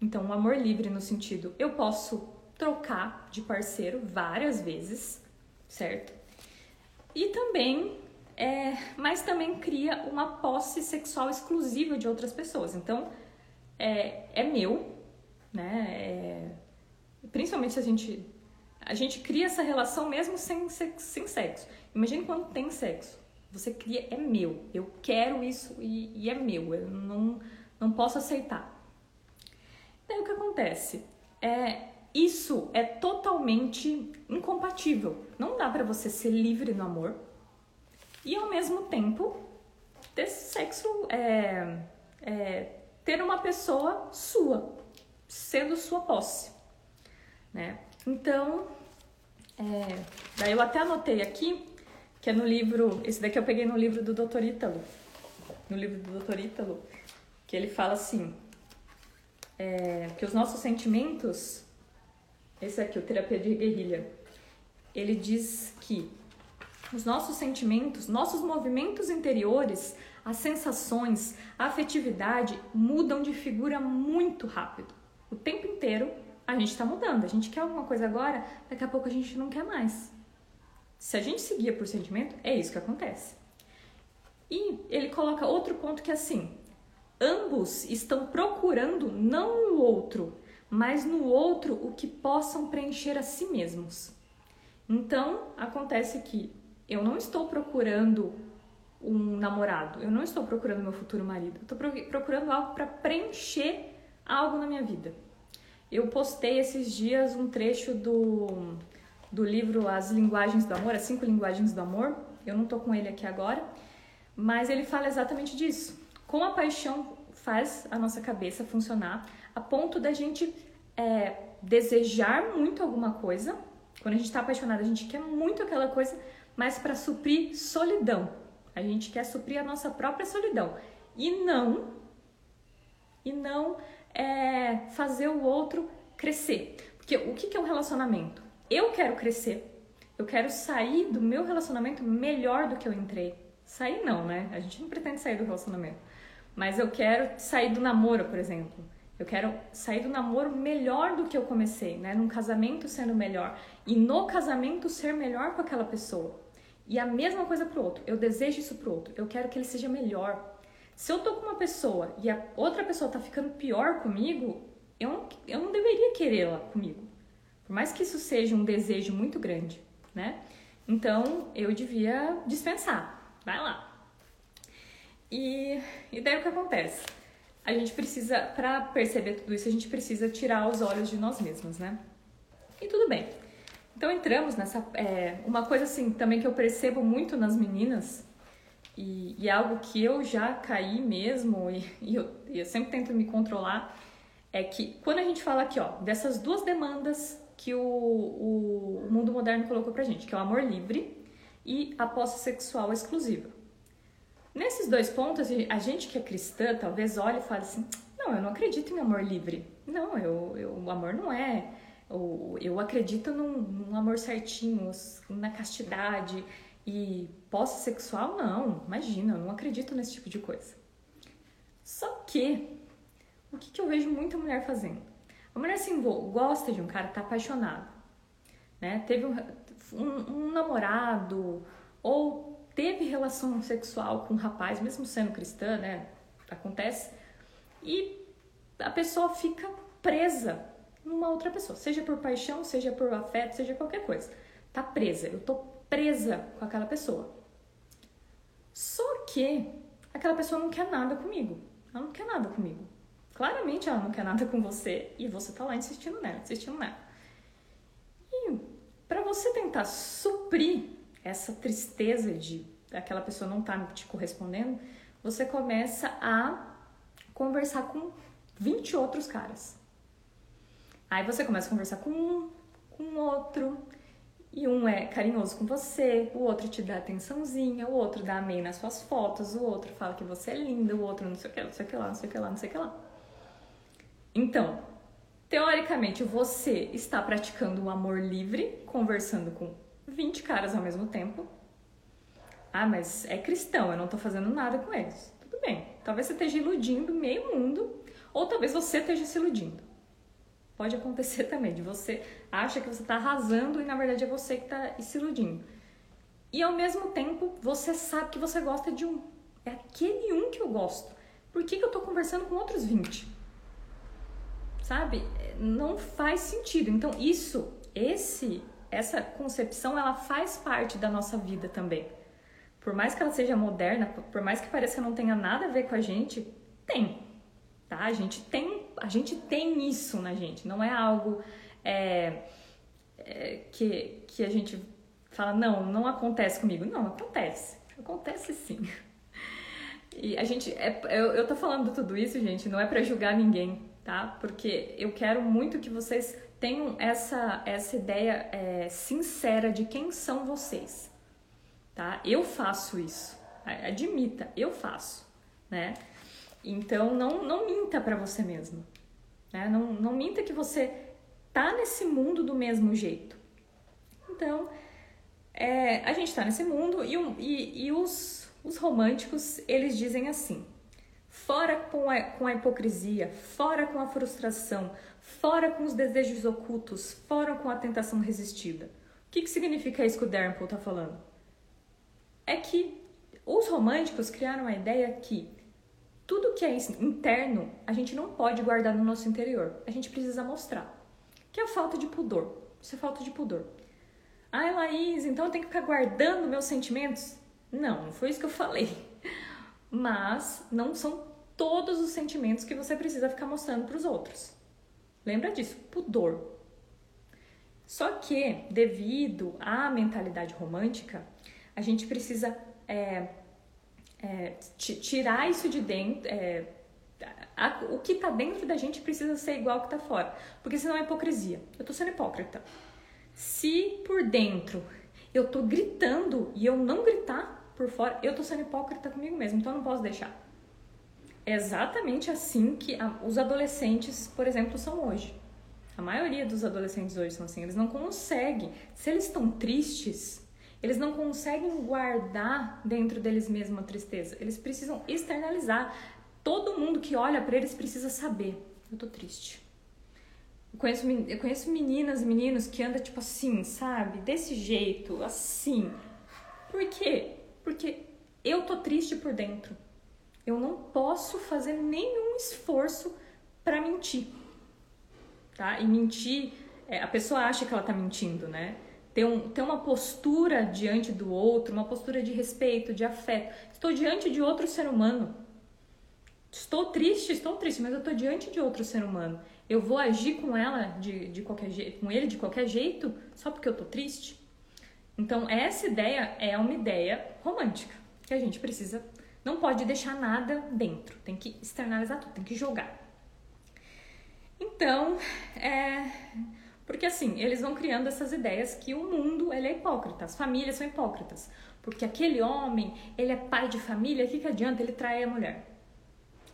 Então, o amor livre no sentido, eu posso trocar de parceiro várias vezes, certo? E também, é, mas também cria uma posse sexual exclusiva de outras pessoas. Então, é, é meu, né? É, principalmente se a gente a gente cria essa relação mesmo sem, sem sexo. Imagine quando tem sexo. Você cria, é meu, eu quero isso e, e é meu, eu não, não posso aceitar. Daí o que acontece? É, isso é totalmente incompatível. Não dá para você ser livre no amor e ao mesmo tempo ter sexo, é, é, ter uma pessoa sua, sendo sua posse, né? Então, é, daí eu até anotei aqui, que é no livro, esse daqui eu peguei no livro do Dr. Ítalo, no livro do Dr. Ítalo, que ele fala assim, é, que os nossos sentimentos, esse aqui, o Terapia de Guerrilha, ele diz que os nossos sentimentos, nossos movimentos interiores, as sensações, a afetividade mudam de figura muito rápido. O tempo inteiro a gente está mudando. A gente quer alguma coisa agora, daqui a pouco a gente não quer mais. Se a gente seguir por sentimento, é isso que acontece. E ele coloca outro ponto que é assim: ambos estão procurando não no outro, mas no outro o que possam preencher a si mesmos. Então, acontece que eu não estou procurando um namorado, eu não estou procurando meu futuro marido, eu estou procurando algo para preencher algo na minha vida. Eu postei esses dias um trecho do, do livro As Linguagens do Amor, As Cinco Linguagens do Amor. Eu não tô com ele aqui agora, mas ele fala exatamente disso. Como a paixão faz a nossa cabeça funcionar a ponto da gente é, desejar muito alguma coisa. Quando a gente está apaixonado, a gente quer muito aquela coisa, mas para suprir solidão. A gente quer suprir a nossa própria solidão e não e não é, fazer o outro crescer. Porque o que é um relacionamento? Eu quero crescer. Eu quero sair do meu relacionamento melhor do que eu entrei. Sair não, né? A gente não pretende sair do relacionamento. Mas eu quero sair do namoro, por exemplo. Eu quero sair do namoro melhor do que eu comecei, né? Num casamento sendo melhor. E no casamento ser melhor com aquela pessoa. E a mesma coisa pro outro. Eu desejo isso pro outro. Eu quero que ele seja melhor. Se eu tô com uma pessoa e a outra pessoa tá ficando pior comigo, eu não, eu não deveria querê-la comigo. Por mais que isso seja um desejo muito grande, né? Então eu devia dispensar. Vai lá. E, e daí o que acontece? A gente precisa, para perceber tudo isso, a gente precisa tirar os olhos de nós mesmos, né? E tudo bem. Então entramos nessa. É, uma coisa assim também que eu percebo muito nas meninas e, e é algo que eu já caí mesmo, e, e eu, eu sempre tento me controlar, é que quando a gente fala aqui, ó, dessas duas demandas que o, o, mundo moderno colocou pra gente, que é o amor livre e a posse sexual exclusiva. Nesses dois pontos, a gente que é cristã talvez olhe e fale assim: não, eu não acredito em amor livre. Não, eu, eu, o amor não é. Eu, eu acredito num, num amor certinho, na castidade, e posse sexual, não, imagina, eu não acredito nesse tipo de coisa. Só que, o que, que eu vejo muita mulher fazendo? A mulher se envolve, gosta de um cara, tá apaixonado, né? Teve um, um, um namorado, ou teve relação sexual com um rapaz, mesmo sendo cristã, né? Acontece. E a pessoa fica presa numa outra pessoa, seja por paixão, seja por afeto, seja qualquer coisa. Tá presa. Eu tô presa com aquela pessoa. Só que aquela pessoa não quer nada comigo. Ela não quer nada comigo. Claramente ela não quer nada com você e você tá lá insistindo nela, insistindo nela. E para você tentar suprir essa tristeza de aquela pessoa não tá te correspondendo, você começa a conversar com 20 outros caras. Aí você começa a conversar com um, com outro, e um é carinhoso com você, o outro te dá atençãozinha, o outro dá amém nas suas fotos, o outro fala que você é linda, o outro não sei o que, não sei o que lá, não sei o que lá, não sei o que lá. Então, teoricamente, você está praticando o amor livre, conversando com 20 caras ao mesmo tempo. Ah, mas é cristão, eu não estou fazendo nada com eles. Tudo bem. Talvez você esteja iludindo meio mundo, ou talvez você esteja se iludindo. Pode acontecer também, de você acha que você está arrasando e na verdade é você que está se iludindo. E ao mesmo tempo, você sabe que você gosta de um. É aquele um que eu gosto. Por que, que eu estou conversando com outros 20? Sabe? Não faz sentido. Então, isso, esse, essa concepção, ela faz parte da nossa vida também. Por mais que ela seja moderna, por mais que pareça que não tenha nada a ver com a gente, tem tá? A gente tem, a gente tem isso na gente, não é algo é, é, que, que a gente fala, não, não acontece comigo. Não, acontece, acontece sim. E a gente, é, eu, eu tô falando tudo isso, gente, não é para julgar ninguém, tá? Porque eu quero muito que vocês tenham essa, essa ideia é, sincera de quem são vocês, tá? Eu faço isso, admita, eu faço, né? Então não, não minta para você mesmo. Né? Não, não minta que você tá nesse mundo do mesmo jeito. Então, é, a gente está nesse mundo e, e, e os, os românticos, eles dizem assim, fora com a, com a hipocrisia, fora com a frustração, fora com os desejos ocultos, fora com a tentação resistida. O que, que significa isso que o Darren está falando? É que os românticos criaram a ideia que tudo que é interno, a gente não pode guardar no nosso interior. A gente precisa mostrar. Que é falta de pudor. Isso é falta de pudor. Ai, Laís, então eu tenho que ficar guardando meus sentimentos? Não, não foi isso que eu falei. Mas não são todos os sentimentos que você precisa ficar mostrando para os outros. Lembra disso? Pudor. Só que, devido à mentalidade romântica, a gente precisa é, é, tirar isso de dentro. É, a, o que está dentro da gente precisa ser igual ao que está fora, porque senão é hipocrisia. Eu estou sendo hipócrita. Se por dentro eu estou gritando e eu não gritar por fora, eu estou sendo hipócrita comigo mesmo, então eu não posso deixar. É exatamente assim que a, os adolescentes, por exemplo, são hoje. A maioria dos adolescentes hoje são assim, eles não conseguem. Se eles estão tristes, eles não conseguem guardar dentro deles mesmos a tristeza. Eles precisam externalizar. Todo mundo que olha para eles precisa saber: eu tô triste. Eu conheço, eu conheço meninas e meninos que andam tipo assim, sabe? Desse jeito, assim. Por quê? Porque eu tô triste por dentro. Eu não posso fazer nenhum esforço para mentir tá? E mentir, é, a pessoa acha que ela tá mentindo, né? Ter, um, ter uma postura diante do outro, uma postura de respeito, de afeto. Estou diante de outro ser humano. Estou triste, estou triste, mas eu estou diante de outro ser humano. Eu vou agir com ela de, de qualquer jeito, com ele de qualquer jeito, só porque eu estou triste? Então, essa ideia é uma ideia romântica, que a gente precisa, não pode deixar nada dentro, tem que externalizar tudo, tem que jogar. Então, é, porque assim, eles vão criando essas ideias que o mundo ele é hipócrita, as famílias são hipócritas. Porque aquele homem, ele é pai de família, o que, que adianta ele trair a mulher?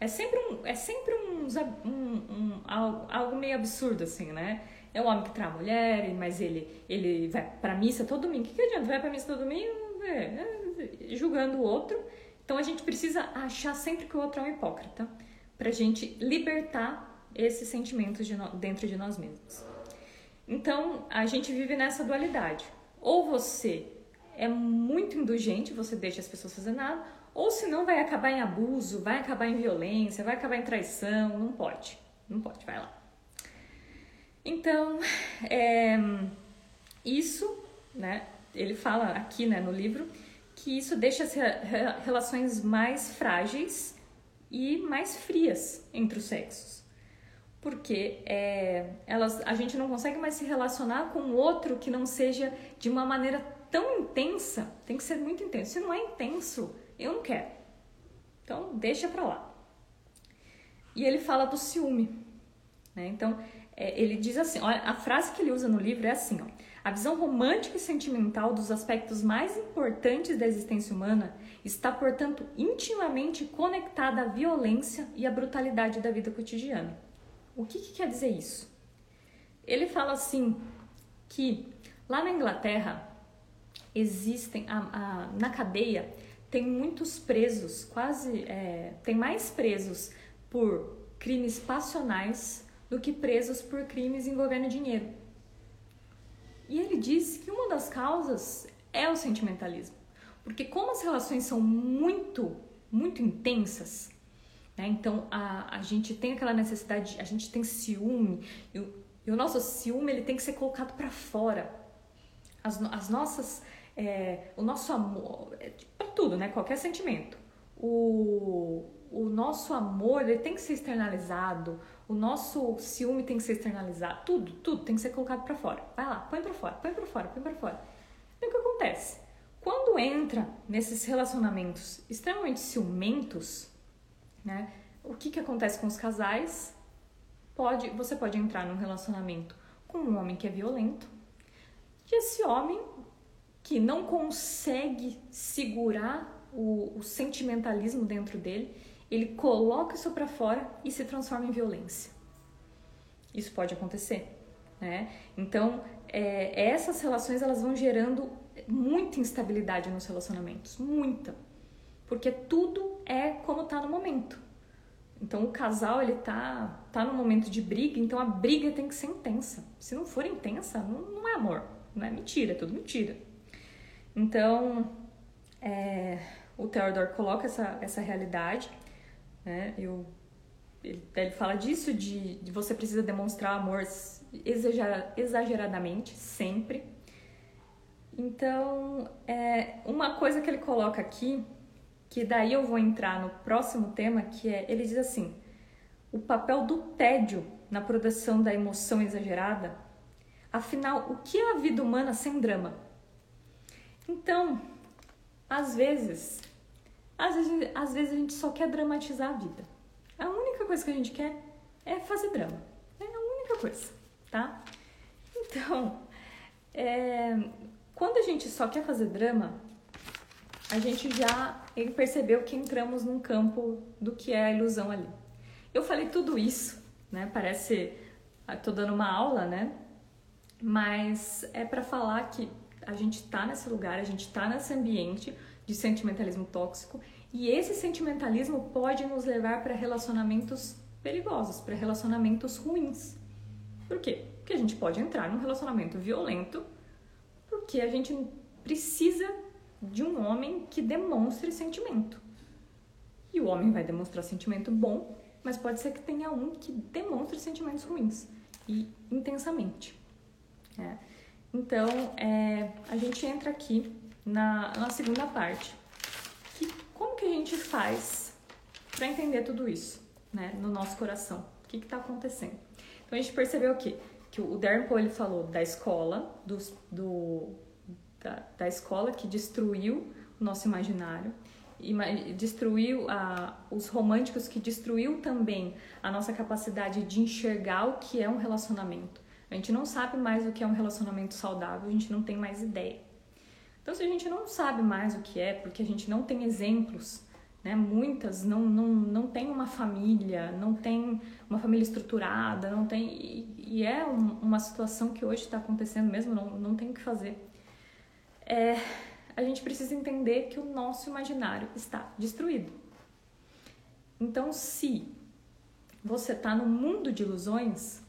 É sempre um, é sempre um, um, um, algo meio absurdo, assim, né? É o homem que trai a mulher, mas ele, ele vai pra missa todo domingo. O que, que adianta? Vai pra missa todo domingo é, é, julgando o outro. Então a gente precisa achar sempre que o outro é um hipócrita pra gente libertar esses sentimentos de no, dentro de nós mesmos. Então, a gente vive nessa dualidade. Ou você é muito indulgente, você deixa as pessoas fazer nada, ou senão vai acabar em abuso, vai acabar em violência, vai acabar em traição, não pode. Não pode, vai lá. Então, é, isso, né, ele fala aqui né, no livro, que isso deixa as relações mais frágeis e mais frias entre os sexos porque é, elas, a gente não consegue mais se relacionar com outro que não seja de uma maneira tão intensa. Tem que ser muito intenso. Se não é intenso, eu não quero. Então, deixa pra lá. E ele fala do ciúme. Né? Então, é, ele diz assim: olha, a frase que ele usa no livro é assim: ó, a visão romântica e sentimental dos aspectos mais importantes da existência humana está, portanto, intimamente conectada à violência e à brutalidade da vida cotidiana. O que, que quer dizer isso? Ele fala assim que lá na Inglaterra existem a, a, na cadeia tem muitos presos, quase é, tem mais presos por crimes passionais do que presos por crimes envolvendo dinheiro. E ele diz que uma das causas é o sentimentalismo, porque como as relações são muito, muito intensas, né? Então a, a gente tem aquela necessidade, a gente tem ciúme e o, e o nosso ciúme ele tem que ser colocado para fora. As, as nossas, é, o nosso amor, é, para tudo, né? Qualquer sentimento. O, o nosso amor ele tem que ser externalizado, o nosso ciúme tem que ser externalizado, tudo, tudo tem que ser colocado para fora. Vai lá, põe para fora, põe para fora, põe para fora. E o que acontece? Quando entra nesses relacionamentos extremamente ciumentos, né? O que, que acontece com os casais? Pode, você pode entrar num relacionamento com um homem que é violento e esse homem que não consegue segurar o, o sentimentalismo dentro dele, ele coloca isso para fora e se transforma em violência. Isso pode acontecer, né? Então, é, essas relações elas vão gerando muita instabilidade nos relacionamentos, muita, porque tudo é como está no momento. Então o casal ele tá tá no momento de briga, então a briga tem que ser intensa. Se não for intensa, não, não é amor, não é mentira, é tudo mentira. Então é, o Theodore coloca essa, essa realidade, né? Eu, ele, ele fala disso de, de você precisa demonstrar amor exageradamente sempre. Então é uma coisa que ele coloca aqui que daí eu vou entrar no próximo tema, que é, ele diz assim, o papel do tédio na produção da emoção exagerada Afinal, o que é a vida humana sem drama? Então, às vezes, às vezes, às vezes a gente só quer dramatizar a vida. A única coisa que a gente quer é fazer drama. É a única coisa, tá? Então, é, quando a gente só quer fazer drama, a gente já percebeu que entramos num campo do que é a ilusão ali. Eu falei tudo isso, né? Parece ah, tô dando uma aula, né? Mas é para falar que a gente tá nesse lugar, a gente tá nesse ambiente de sentimentalismo tóxico e esse sentimentalismo pode nos levar para relacionamentos perigosos, para relacionamentos ruins. Por quê? Porque a gente pode entrar num relacionamento violento porque a gente precisa de um homem que demonstre sentimento. E o homem vai demonstrar sentimento bom, mas pode ser que tenha um que demonstre sentimentos ruins e intensamente. É. Então, é, a gente entra aqui na, na segunda parte. Que, como que a gente faz para entender tudo isso né, no nosso coração? O que está acontecendo? Então, a gente percebeu que, que o Darren ele falou da escola, do, do da, da escola que destruiu o nosso imaginário, destruiu os românticos que destruiu também a nossa capacidade de enxergar o que é um relacionamento. A gente não sabe mais o que é um relacionamento saudável, a gente não tem mais ideia. Então, se a gente não sabe mais o que é, porque a gente não tem exemplos, né? Muitas não, não, não tem uma família, não tem uma família estruturada, não tem e, e é um, uma situação que hoje está acontecendo mesmo, não, não tem o que fazer é, a gente precisa entender que o nosso imaginário está destruído. Então, se você está no mundo de ilusões,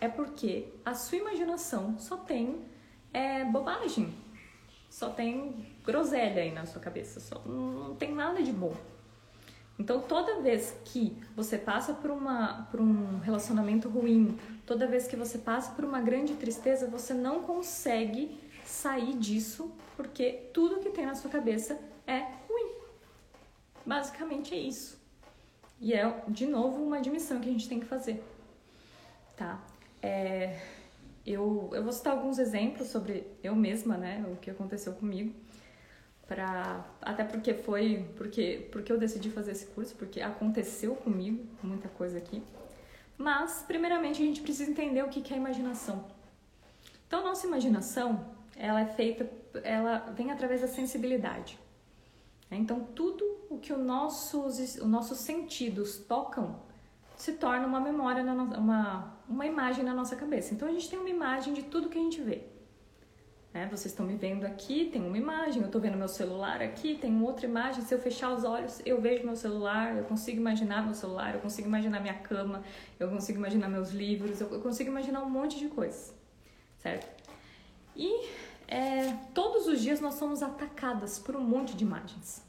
é porque a sua imaginação só tem é, bobagem, só tem groselha aí na sua cabeça, só, não tem nada de bom. Então, toda vez que você passa por, uma, por um relacionamento ruim, toda vez que você passa por uma grande tristeza, você não consegue sair disso, porque tudo que tem na sua cabeça é ruim. Basicamente é isso. E é, de novo, uma admissão que a gente tem que fazer. Tá? É, eu, eu vou citar alguns exemplos sobre eu mesma, né? O que aconteceu comigo. Pra, até porque foi porque, porque eu decidi fazer esse curso, porque aconteceu comigo muita coisa aqui. Mas, primeiramente, a gente precisa entender o que é imaginação. Então, nossa imaginação ela é feita, ela vem através da sensibilidade. Então, tudo o que os nossos, os nossos sentidos tocam se torna uma memória, uma, uma imagem na nossa cabeça. Então, a gente tem uma imagem de tudo que a gente vê. Né? Vocês estão me vendo aqui, tem uma imagem, eu estou vendo meu celular aqui, tem outra imagem. Se eu fechar os olhos, eu vejo meu celular, eu consigo imaginar meu celular, eu consigo imaginar minha cama, eu consigo imaginar meus livros, eu consigo imaginar um monte de coisas, certo? E é, todos os dias nós somos atacadas por um monte de imagens.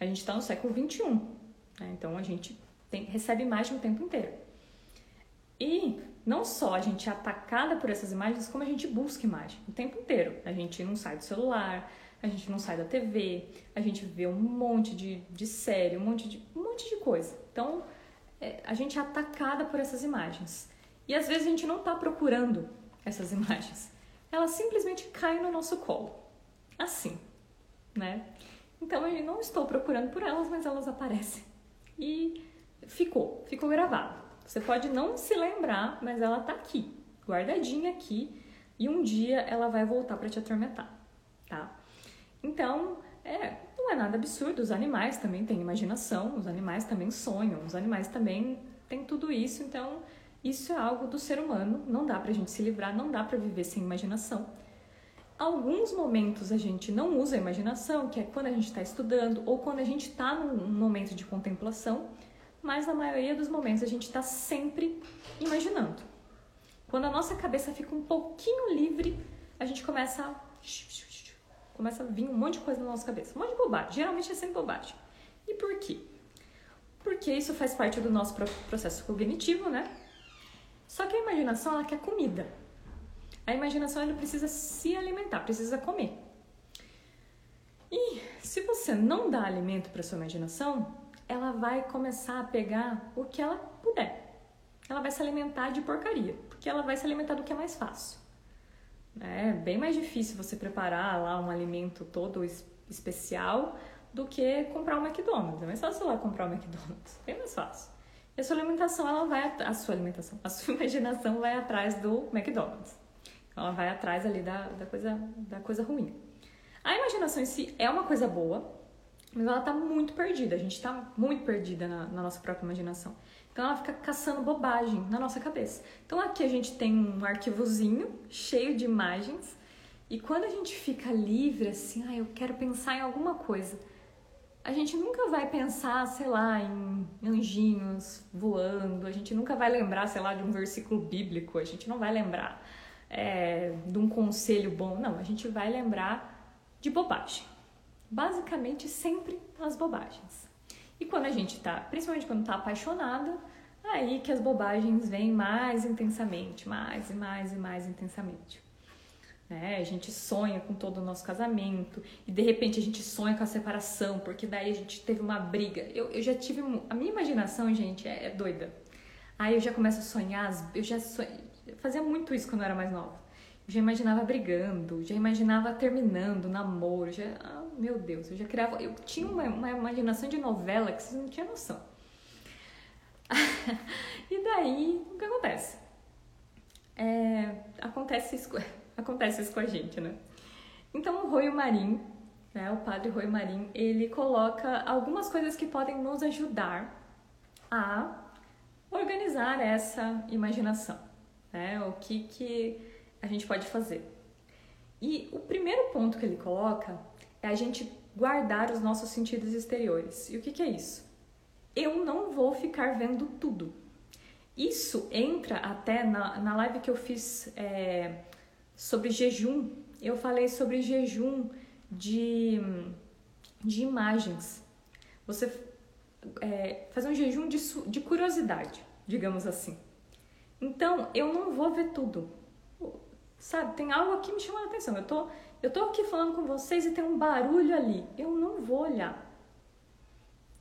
A gente está no século 21, né? então a gente tem, recebe imagem o tempo inteiro. E não só a gente é atacada por essas imagens, como a gente busca imagem o tempo inteiro. A gente não sai do celular, a gente não sai da TV, a gente vê um monte de, de série, um monte de, um monte de coisa. Então, é, a gente é atacada por essas imagens. E às vezes a gente não está procurando essas imagens ela simplesmente cai no nosso colo. Assim, né? Então eu não estou procurando por elas, mas elas aparecem. E ficou, ficou gravado. Você pode não se lembrar, mas ela tá aqui, guardadinha aqui, e um dia ela vai voltar para te atormentar, tá? Então, é, não é nada absurdo, os animais também têm imaginação, os animais também sonham, os animais também têm tudo isso, então isso é algo do ser humano, não dá pra gente se livrar, não dá para viver sem imaginação. Alguns momentos a gente não usa a imaginação, que é quando a gente está estudando ou quando a gente está num momento de contemplação, mas na maioria dos momentos a gente está sempre imaginando. Quando a nossa cabeça fica um pouquinho livre, a gente começa a começa a vir um monte de coisa na nossa cabeça, um monte de bobagem. Geralmente é sempre bobagem. E por quê? Porque isso faz parte do nosso processo cognitivo, né? Só que a imaginação, ela quer comida. A imaginação, ela precisa se alimentar, precisa comer. E se você não dá alimento para sua imaginação, ela vai começar a pegar o que ela puder. Ela vai se alimentar de porcaria, porque ela vai se alimentar do que é mais fácil. É bem mais difícil você preparar lá um alimento todo especial do que comprar um McDonald's. É mais fácil lá comprar um McDonald's. Bem mais fácil. E a sua alimentação, ela vai a sua alimentação, a sua imaginação vai atrás do McDonald's. Ela vai atrás ali da, da coisa da coisa ruim. A imaginação em si é uma coisa boa, mas ela tá muito perdida. A gente tá muito perdida na, na nossa própria imaginação. Então ela fica caçando bobagem na nossa cabeça. Então aqui a gente tem um arquivozinho cheio de imagens e quando a gente fica livre assim, ah, eu quero pensar em alguma coisa, a gente nunca vai pensar, sei lá, em anjinhos voando, a gente nunca vai lembrar, sei lá, de um versículo bíblico, a gente não vai lembrar é, de um conselho bom, não, a gente vai lembrar de bobagem. Basicamente, sempre as bobagens. E quando a gente tá, principalmente quando tá apaixonada, aí que as bobagens vêm mais intensamente, mais e mais e mais intensamente. Né? A gente sonha com todo o nosso casamento e de repente a gente sonha com a separação, porque daí a gente teve uma briga. Eu, eu já tive. A minha imaginação, gente, é, é doida. Aí eu já começo a sonhar, eu já sonhei, fazia muito isso quando eu era mais nova. Eu já imaginava brigando, já imaginava terminando, namoro, já. Ah, meu Deus, eu já criava. Eu tinha uma, uma imaginação de novela que vocês não tinham noção. e daí, o que acontece? É, acontece isso acontece isso com a gente, né? Então o Rui Marim, né, o padre Rui Marim, ele coloca algumas coisas que podem nos ajudar a organizar essa imaginação, né? O que que a gente pode fazer? E o primeiro ponto que ele coloca é a gente guardar os nossos sentidos exteriores. E o que, que é isso? Eu não vou ficar vendo tudo. Isso entra até na, na live que eu fiz é, sobre jejum. Eu falei sobre jejum de, de imagens. Você é, fazer um jejum de, de curiosidade, digamos assim. Então, eu não vou ver tudo. Sabe, tem algo aqui me chamando a atenção. Eu tô, eu tô aqui falando com vocês e tem um barulho ali. Eu não vou olhar.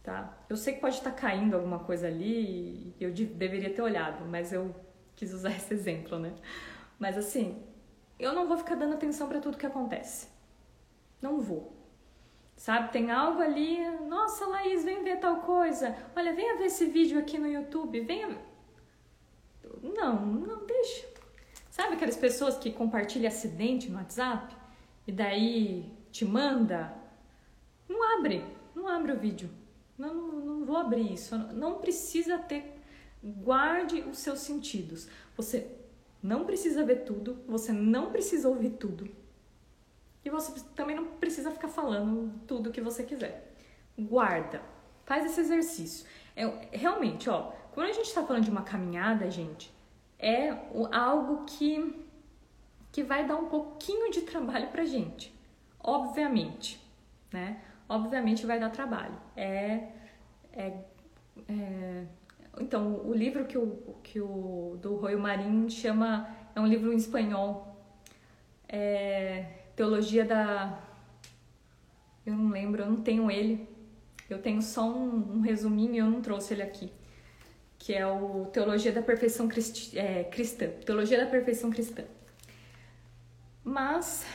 Tá? Eu sei que pode estar caindo alguma coisa ali e eu deveria ter olhado, mas eu quis usar esse exemplo, né? Mas assim, eu não vou ficar dando atenção para tudo que acontece. Não vou. Sabe, tem algo ali, nossa, Laís, vem ver tal coisa. Olha, venha ver esse vídeo aqui no YouTube, venha. Não, não deixa. Sabe aquelas pessoas que compartilham acidente no WhatsApp e daí te manda? Não abre, não abre o vídeo. Não, não, não vou abrir isso. Não precisa ter. Guarde os seus sentidos. Você não precisa ver tudo, você não precisa ouvir tudo. E você também não precisa ficar falando tudo que você quiser. Guarda, faz esse exercício. É, realmente, ó, quando a gente está falando de uma caminhada, gente, é algo que, que vai dar um pouquinho de trabalho pra gente. Obviamente, né? Obviamente vai dar trabalho. É, é, é então, o livro que o, que o do Royo Marim chama, é um livro em espanhol, é Teologia da. Eu não lembro, eu não tenho ele. Eu tenho só um, um resuminho e eu não trouxe ele aqui. Que é o Teologia da Perfeição Cristi, é, Cristã. Teologia da Perfeição Cristã. Mas,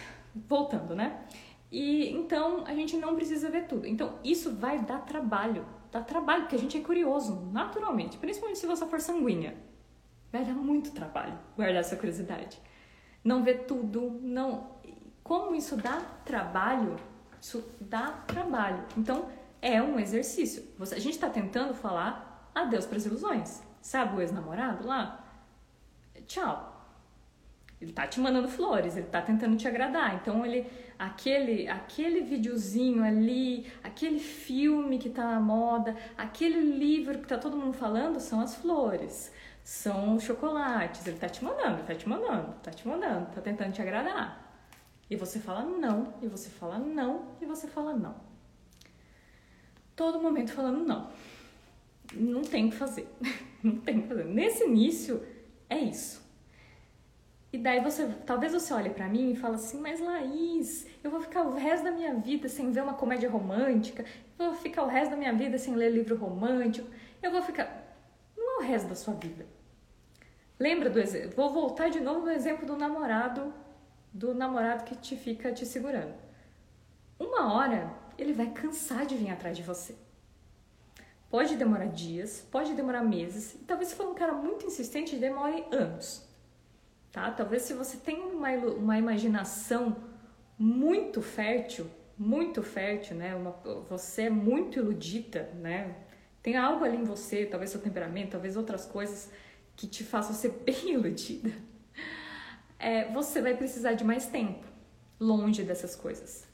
voltando, né? E então a gente não precisa ver tudo. Então, isso vai dar trabalho dá trabalho, porque a gente é curioso, naturalmente, principalmente se você for sanguínea. Vai dar muito trabalho guardar essa curiosidade. Não ver tudo, não. Como isso dá trabalho, isso dá trabalho. Então, é um exercício. Você, a gente está tentando falar adeus para as ilusões. Sabe o ex-namorado lá? Tchau. Ele tá te mandando flores, ele tá tentando te agradar. Então ele aquele aquele videozinho ali, aquele filme que tá na moda, aquele livro que tá todo mundo falando são as flores, são os chocolates. Ele tá te mandando, tá te mandando, tá te mandando, tá tentando te agradar. E você fala não, e você fala não, e você fala não. Todo momento falando não. Não tem o que fazer. Não tem o que fazer. Nesse início é isso. E daí você, talvez você olhe para mim e fale assim, mas Laís, eu vou ficar o resto da minha vida sem ver uma comédia romântica, eu vou ficar o resto da minha vida sem ler livro romântico, eu vou ficar. Não é o resto da sua vida. Lembra do exemplo? Vou voltar de novo no exemplo do namorado do namorado que te fica te segurando. Uma hora ele vai cansar de vir atrás de você. Pode demorar dias, pode demorar meses, e talvez se for um cara muito insistente, demore anos. Tá? Talvez se você tem uma, uma imaginação muito fértil, muito fértil, né? Uma, você é muito iludida, né? Tem algo ali em você, talvez seu temperamento, talvez outras coisas que te façam ser bem iludida. É, você vai precisar de mais tempo longe dessas coisas.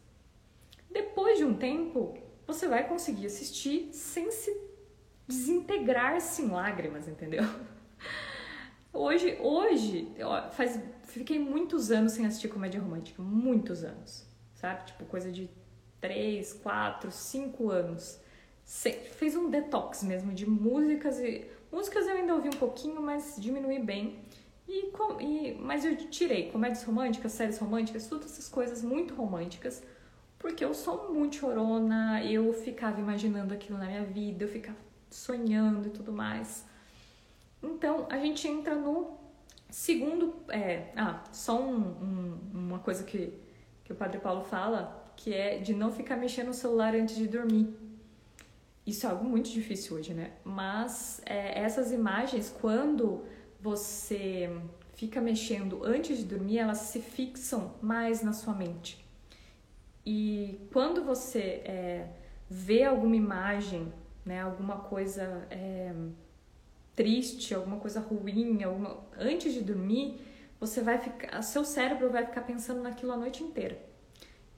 Depois de um tempo, você vai conseguir assistir sem se desintegrar-se em lágrimas, entendeu? Hoje, hoje, faz, fiquei muitos anos sem assistir comédia romântica, muitos anos, sabe? Tipo, coisa de 3, 4, 5 anos. fez um detox mesmo de músicas e músicas eu ainda ouvi um pouquinho, mas diminui bem. E, e, mas eu tirei comédias românticas, séries românticas, todas essas coisas muito românticas, porque eu sou muito chorona, eu ficava imaginando aquilo na minha vida, eu ficava sonhando e tudo mais. Então, a gente entra no segundo. É, ah, só um, um, uma coisa que, que o Padre Paulo fala, que é de não ficar mexendo no celular antes de dormir. Isso é algo muito difícil hoje, né? Mas é, essas imagens, quando você fica mexendo antes de dormir, elas se fixam mais na sua mente. E quando você é, vê alguma imagem né? Alguma coisa é, triste, alguma coisa ruim, alguma... antes de dormir, você vai ficar, seu cérebro vai ficar pensando naquilo a noite inteira.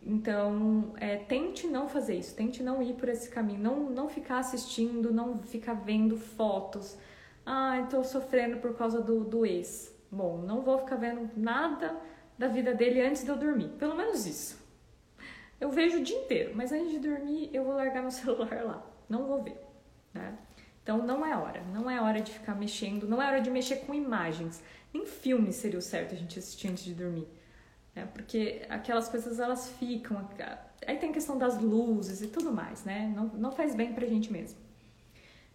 Então, é, tente não fazer isso, tente não ir por esse caminho, não, não ficar assistindo, não ficar vendo fotos. Ah, estou sofrendo por causa do, do ex. Bom, não vou ficar vendo nada da vida dele antes de eu dormir, pelo menos isso. Eu vejo o dia inteiro, mas antes de dormir eu vou largar meu celular lá não vou ver. Né? Então não é hora, não é hora de ficar mexendo, não é hora de mexer com imagens. Nem filme seria o certo a gente assistir antes de dormir. Né? Porque aquelas coisas elas ficam. Aí tem a questão das luzes e tudo mais, né? Não, não faz bem pra gente mesmo.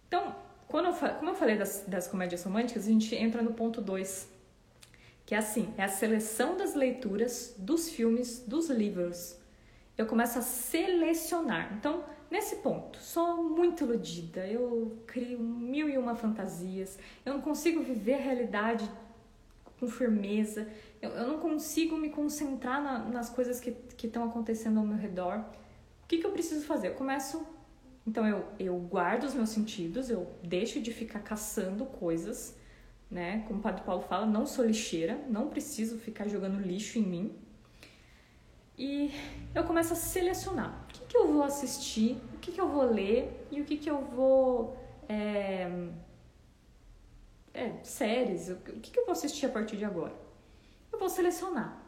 Então, quando eu, como eu falei das, das comédias românticas, a gente entra no ponto 2, que é assim: é a seleção das leituras, dos filmes, dos livros. Eu começo a selecionar. Então, Nesse ponto, sou muito iludida, eu crio mil e uma fantasias, eu não consigo viver a realidade com firmeza, eu, eu não consigo me concentrar na, nas coisas que estão acontecendo ao meu redor. O que, que eu preciso fazer? Eu começo. Então, eu, eu guardo os meus sentidos, eu deixo de ficar caçando coisas, né? Como o Padre Paulo fala, não sou lixeira, não preciso ficar jogando lixo em mim. E eu começo a selecionar o que, que eu vou assistir, o que, que eu vou ler e o que, que eu vou. É, é, séries, o que, que eu vou assistir a partir de agora? Eu vou selecionar.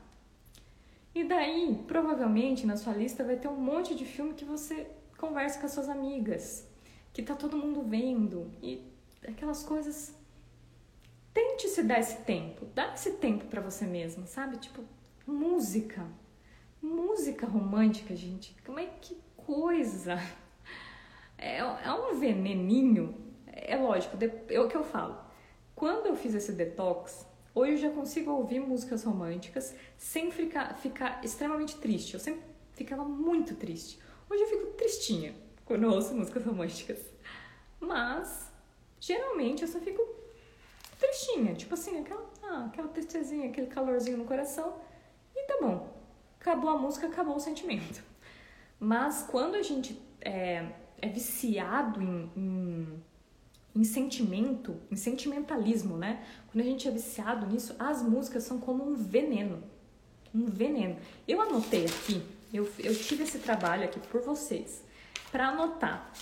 E daí, provavelmente na sua lista vai ter um monte de filme que você conversa com as suas amigas, que tá todo mundo vendo e aquelas coisas. Tente se dar esse tempo, dá esse tempo para você mesma, sabe? Tipo, música. Música romântica, gente, como é que coisa! É, é um veneninho. É lógico, é o que eu falo. Quando eu fiz esse detox, hoje eu já consigo ouvir músicas românticas sem ficar, ficar extremamente triste. Eu sempre ficava muito triste. Hoje eu fico tristinha quando eu ouço músicas românticas. Mas, geralmente, eu só fico tristinha. Tipo assim, aquela, ah, aquela tristezinha, aquele calorzinho no coração. E tá bom acabou a música, acabou o sentimento. Mas quando a gente é, é viciado em, em, em, sentimento, em sentimentalismo, né? Quando a gente é viciado nisso, as músicas são como um veneno. Um veneno. Eu anotei aqui, eu, eu tive esse trabalho aqui por vocês, para anotar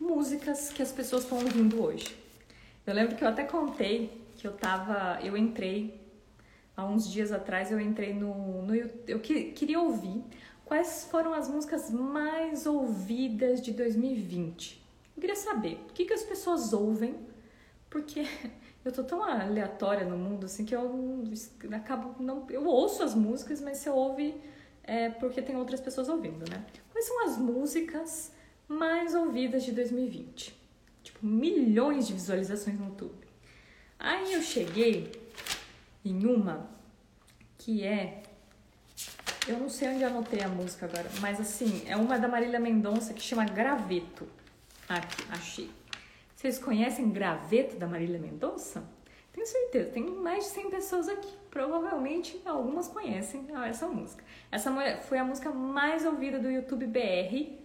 músicas que as pessoas estão ouvindo hoje. Eu lembro que eu até contei que eu tava, eu entrei há uns dias atrás eu entrei no, no eu que, queria ouvir quais foram as músicas mais ouvidas de 2020. Eu queria saber o que, que as pessoas ouvem, porque eu tô tão aleatória no mundo assim que eu acabo não eu ouço as músicas, mas se eu ouve é porque tem outras pessoas ouvindo, né? Quais são as músicas mais ouvidas de 2020? Tipo, milhões de visualizações no YouTube. Aí eu cheguei em uma que é Eu não sei onde anotei a música agora, mas assim, é uma da Marília Mendonça que chama Graveto. Aqui, achei. Vocês conhecem Graveto da Marília Mendonça? Tenho certeza, tem mais de 100 pessoas aqui. Provavelmente algumas conhecem essa música. Essa foi a música mais ouvida do YouTube BR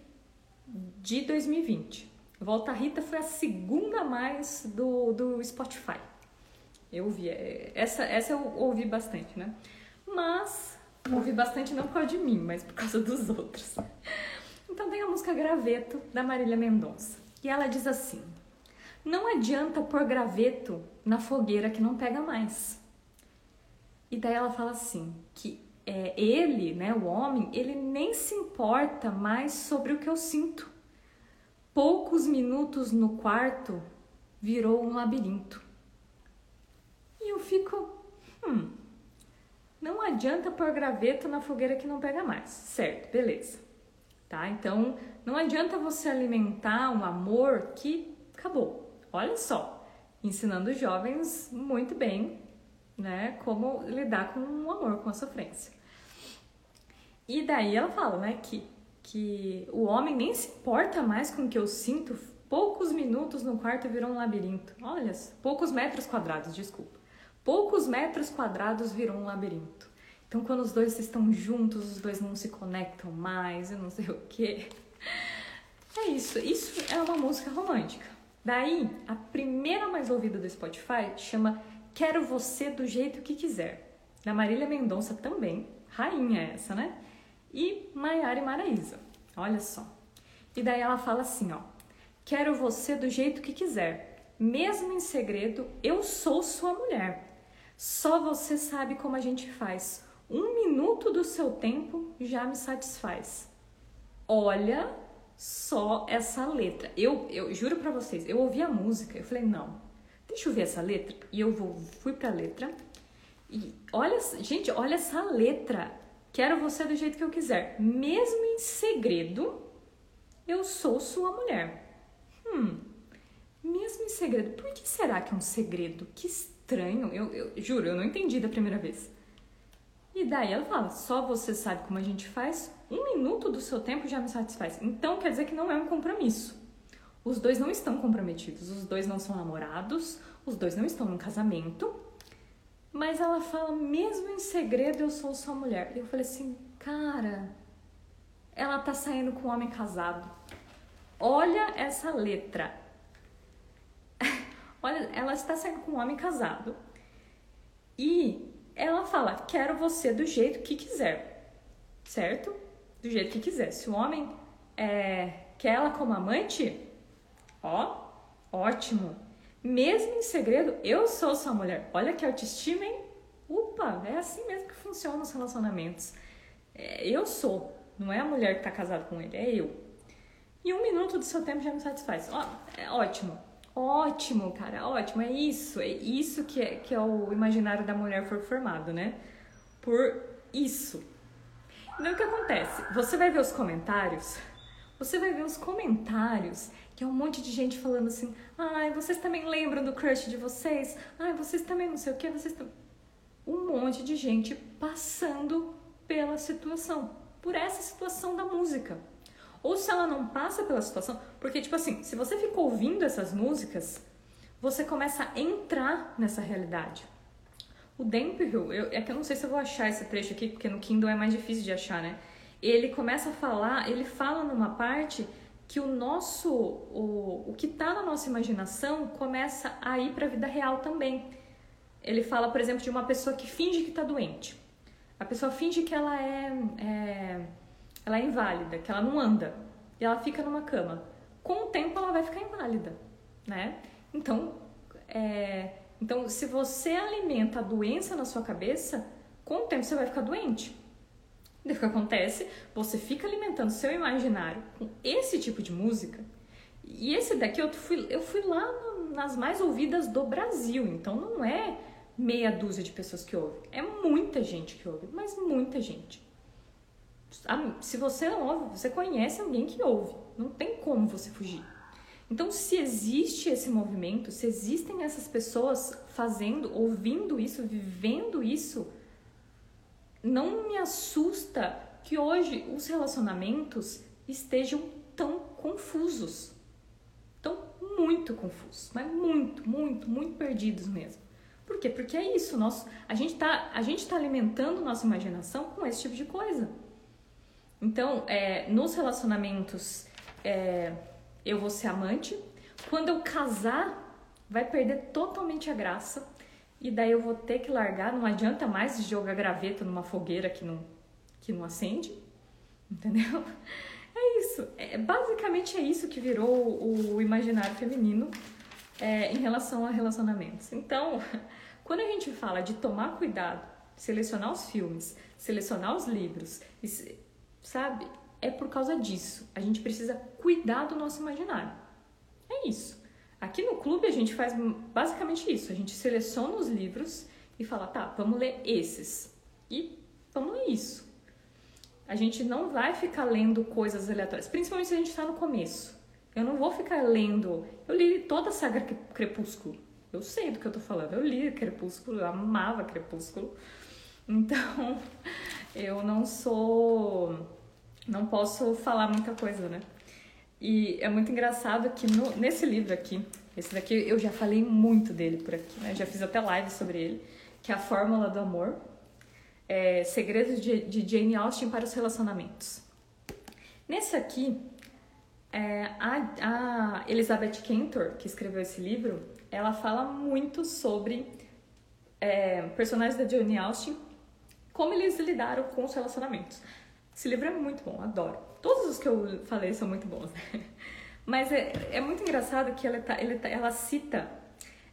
de 2020. Volta Rita foi a segunda mais do, do Spotify. Eu ouvi, é, essa, essa eu ouvi bastante, né? Mas Ouvi bastante não por causa de mim, mas por causa dos outros. Então tem a música Graveto da Marília Mendonça. E ela diz assim: Não adianta pôr graveto na fogueira que não pega mais. E daí ela fala assim: que é, ele, né, o homem, ele nem se importa mais sobre o que eu sinto. Poucos minutos no quarto virou um labirinto. E eu fico, hum, não adianta pôr graveto na fogueira que não pega mais, certo? Beleza. Tá? Então, não adianta você alimentar um amor que acabou. Olha só, ensinando os jovens muito bem, né, como lidar com o amor, com a sofrência. E daí ela fala, né, que que o homem nem se importa mais com o que eu sinto. Poucos minutos no quarto virou um labirinto. Olha, poucos metros quadrados, desculpa. Poucos metros quadrados virou um labirinto. Então, quando os dois estão juntos, os dois não se conectam mais, eu não sei o que. É isso. Isso é uma música romântica. Daí, a primeira mais ouvida do Spotify chama Quero Você do Jeito Que Quiser. Da Marília Mendonça também. Rainha essa, né? E Maiara e. Olha só. E daí ela fala assim, ó. Quero você do jeito que quiser. Mesmo em segredo, eu sou sua mulher. Só você sabe como a gente faz. Um minuto do seu tempo já me satisfaz. Olha só essa letra. Eu, eu juro para vocês, eu ouvi a música, eu falei, não, deixa eu ver essa letra. E eu vou, fui pra letra. E olha, gente, olha essa letra. Quero você do jeito que eu quiser. Mesmo em segredo, eu sou sua mulher. Hum, mesmo em segredo. Por que será que é um segredo? Que estranho. Eu, eu juro, eu não entendi da primeira vez. E daí ela fala: só você sabe como a gente faz, um minuto do seu tempo já me satisfaz. Então quer dizer que não é um compromisso. Os dois não estão comprometidos, os dois não são namorados, os dois não estão num casamento. Mas ela fala: mesmo em segredo eu sou sua mulher. E eu falei assim: cara, ela tá saindo com um homem casado. Olha essa letra. Olha, ela está saindo com um homem casado. E ela fala: quero você do jeito que quiser, certo? Do jeito que quiser. Se o homem é, quer ela como amante, ó, ótimo. Mesmo em segredo, eu sou sua mulher. Olha que autoestima, hein? Upa, é assim mesmo que funcionam os relacionamentos. É, eu sou, não é a mulher que tá casada com ele, é eu. E um minuto do seu tempo já me satisfaz. Ó, é ótimo. Ótimo, cara, ótimo. É isso, é isso que é, que é o imaginário da mulher for formado, né? Por isso. Então o que acontece? Você vai ver os comentários, você vai ver os comentários, que é um monte de gente falando assim: ai, vocês também lembram do crush de vocês? Ai, vocês também não sei o que, vocês também. Um monte de gente passando pela situação, por essa situação da música ou se ela não passa pela situação, porque tipo assim, se você fica ouvindo essas músicas, você começa a entrar nessa realidade. O Demphill, eu, é que eu não sei se eu vou achar esse trecho aqui, porque no Kindle é mais difícil de achar, né? Ele começa a falar, ele fala numa parte que o nosso, o, o que está na nossa imaginação começa a ir para a vida real também. Ele fala, por exemplo, de uma pessoa que finge que está doente. A pessoa finge que ela é, é ela é inválida, que ela não anda, e ela fica numa cama. Com o tempo ela vai ficar inválida, né? Então, é, então se você alimenta a doença na sua cabeça, com o tempo você vai ficar doente. E o que acontece? Você fica alimentando seu imaginário com esse tipo de música. E esse daqui eu fui, eu fui lá nas mais ouvidas do Brasil, então não é meia dúzia de pessoas que ouvem, é muita gente que ouve, mas muita gente. Se você não ouve, você conhece alguém que ouve. Não tem como você fugir. Então, se existe esse movimento, se existem essas pessoas fazendo, ouvindo isso, vivendo isso, não me assusta que hoje os relacionamentos estejam tão confusos. Tão muito confusos, mas muito, muito, muito perdidos mesmo. Por quê? Porque é isso, nosso, a gente está tá alimentando nossa imaginação com esse tipo de coisa. Então, é, nos relacionamentos, é, eu vou ser amante. Quando eu casar, vai perder totalmente a graça. E daí eu vou ter que largar. Não adianta mais jogar graveto numa fogueira que não, que não acende. Entendeu? É isso. É, basicamente é isso que virou o, o imaginário feminino é, em relação a relacionamentos. Então, quando a gente fala de tomar cuidado, selecionar os filmes, selecionar os livros, sabe? É por causa disso. A gente precisa cuidar do nosso imaginário. É isso. Aqui no clube a gente faz basicamente isso. A gente seleciona os livros e fala, tá, vamos ler esses. E vamos ler isso. A gente não vai ficar lendo coisas aleatórias, principalmente se a gente está no começo. Eu não vou ficar lendo. Eu li toda a saga Crepúsculo. Eu sei do que eu tô falando. Eu li Crepúsculo, eu amava Crepúsculo. Então, eu não sou. Não posso falar muita coisa, né? E é muito engraçado que no, nesse livro aqui, esse daqui eu já falei muito dele por aqui, né? Já fiz até live sobre ele, que é a Fórmula do Amor. É, Segredos de, de Jane Austen para os Relacionamentos. Nesse aqui, é, a, a Elizabeth Kentor, que escreveu esse livro, ela fala muito sobre é, personagens da Jane Austen, como eles lidaram com os relacionamentos. Esse livro é muito bom, adoro. Todos os que eu falei são muito bons, né? Mas é, é muito engraçado que ela, tá, tá, ela cita.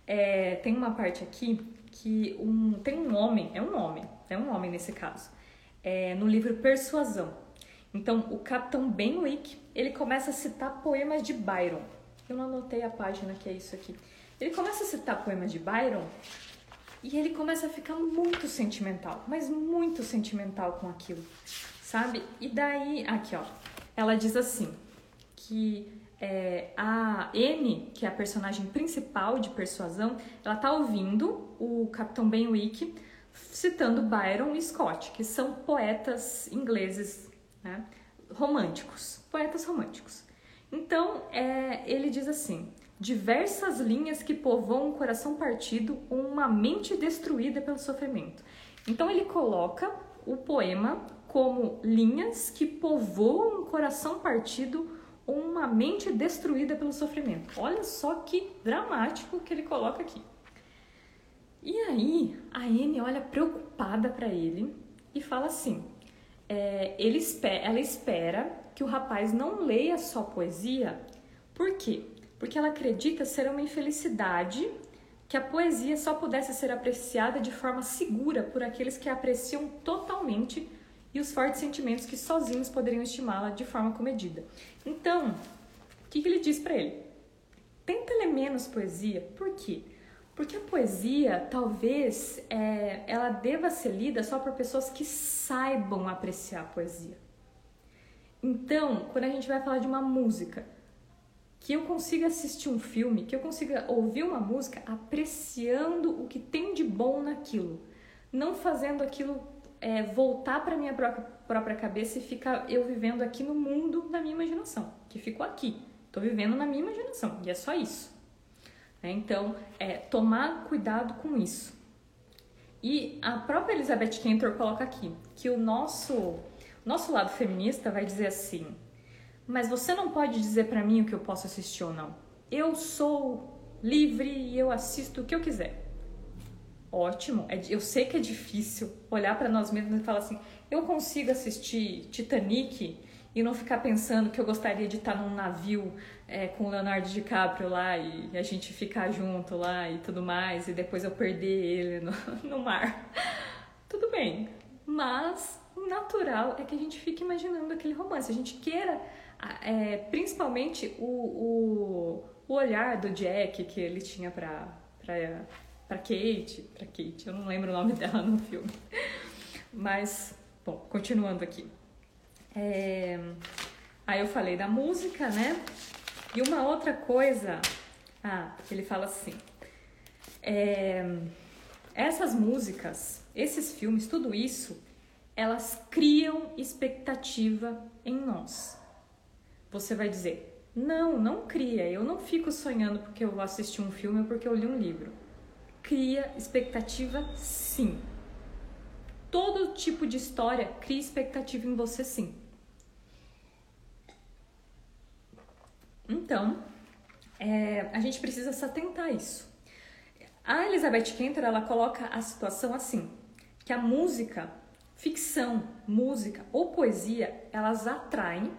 É, tem uma parte aqui que um, tem um homem, é um homem, é um homem nesse caso, é, no livro Persuasão. Então, o Capitão Benwick, ele começa a citar poemas de Byron. Eu não anotei a página que é isso aqui. Ele começa a citar poemas de Byron e ele começa a ficar muito sentimental, mas muito sentimental com aquilo, sabe? E daí, aqui ó, ela diz assim, que é, a N, que é a personagem principal de Persuasão, ela tá ouvindo o Capitão Benwick citando Byron e Scott, que são poetas ingleses, né? românticos, poetas românticos. Então, é, ele diz assim: diversas linhas que povoam um coração partido uma mente destruída pelo sofrimento. Então, ele coloca o poema como linhas que povoam um coração partido uma mente destruída pelo sofrimento. Olha só que dramático que ele coloca aqui. E aí, a Anne olha preocupada para ele e fala assim: é, ele ela espera que o rapaz não leia só poesia. Por quê? Porque ela acredita ser uma infelicidade que a poesia só pudesse ser apreciada de forma segura por aqueles que a apreciam totalmente e os fortes sentimentos que sozinhos poderiam estimá-la de forma comedida. Então, o que, que ele diz para ele? Tenta ler menos poesia. Por quê? Porque a poesia, talvez, é, ela deva ser lida só por pessoas que saibam apreciar a poesia. Então, quando a gente vai falar de uma música, que eu consiga assistir um filme, que eu consiga ouvir uma música apreciando o que tem de bom naquilo, não fazendo aquilo é, voltar para minha própria, própria cabeça e ficar eu vivendo aqui no mundo da minha imaginação, que ficou aqui. Estou vivendo na minha imaginação e é só isso. Né? Então, é, tomar cuidado com isso. E a própria Elizabeth Kentor coloca aqui que o nosso, nosso lado feminista vai dizer assim: mas você não pode dizer para mim o que eu posso assistir ou não. Eu sou livre e eu assisto o que eu quiser. Ótimo, é eu sei que é difícil olhar para nós mesmos e falar assim: eu consigo assistir Titanic e não ficar pensando que eu gostaria de estar num navio é, com Leonardo DiCaprio lá e a gente ficar junto lá e tudo mais, e depois eu perder ele no, no mar. Tudo bem, mas natural é que a gente fique imaginando aquele romance, a gente queira, é, principalmente o, o, o, olhar do Jack que ele tinha pra, pra, pra Kate, pra Kate, eu não lembro o nome dela no filme. Mas, bom, continuando aqui. É... Aí eu falei da música, né? E uma outra coisa, ah, ele fala assim: é... essas músicas, esses filmes, tudo isso elas criam expectativa em nós. Você vai dizer: não, não cria. Eu não fico sonhando porque eu vou assistir um filme ou porque eu li um livro. Cria expectativa, sim. Todo tipo de história cria expectativa em você, sim. Então, é, a gente precisa se atentar a isso. A Elizabeth Kenter ela coloca a situação assim, que a música, ficção, música ou poesia, elas atraem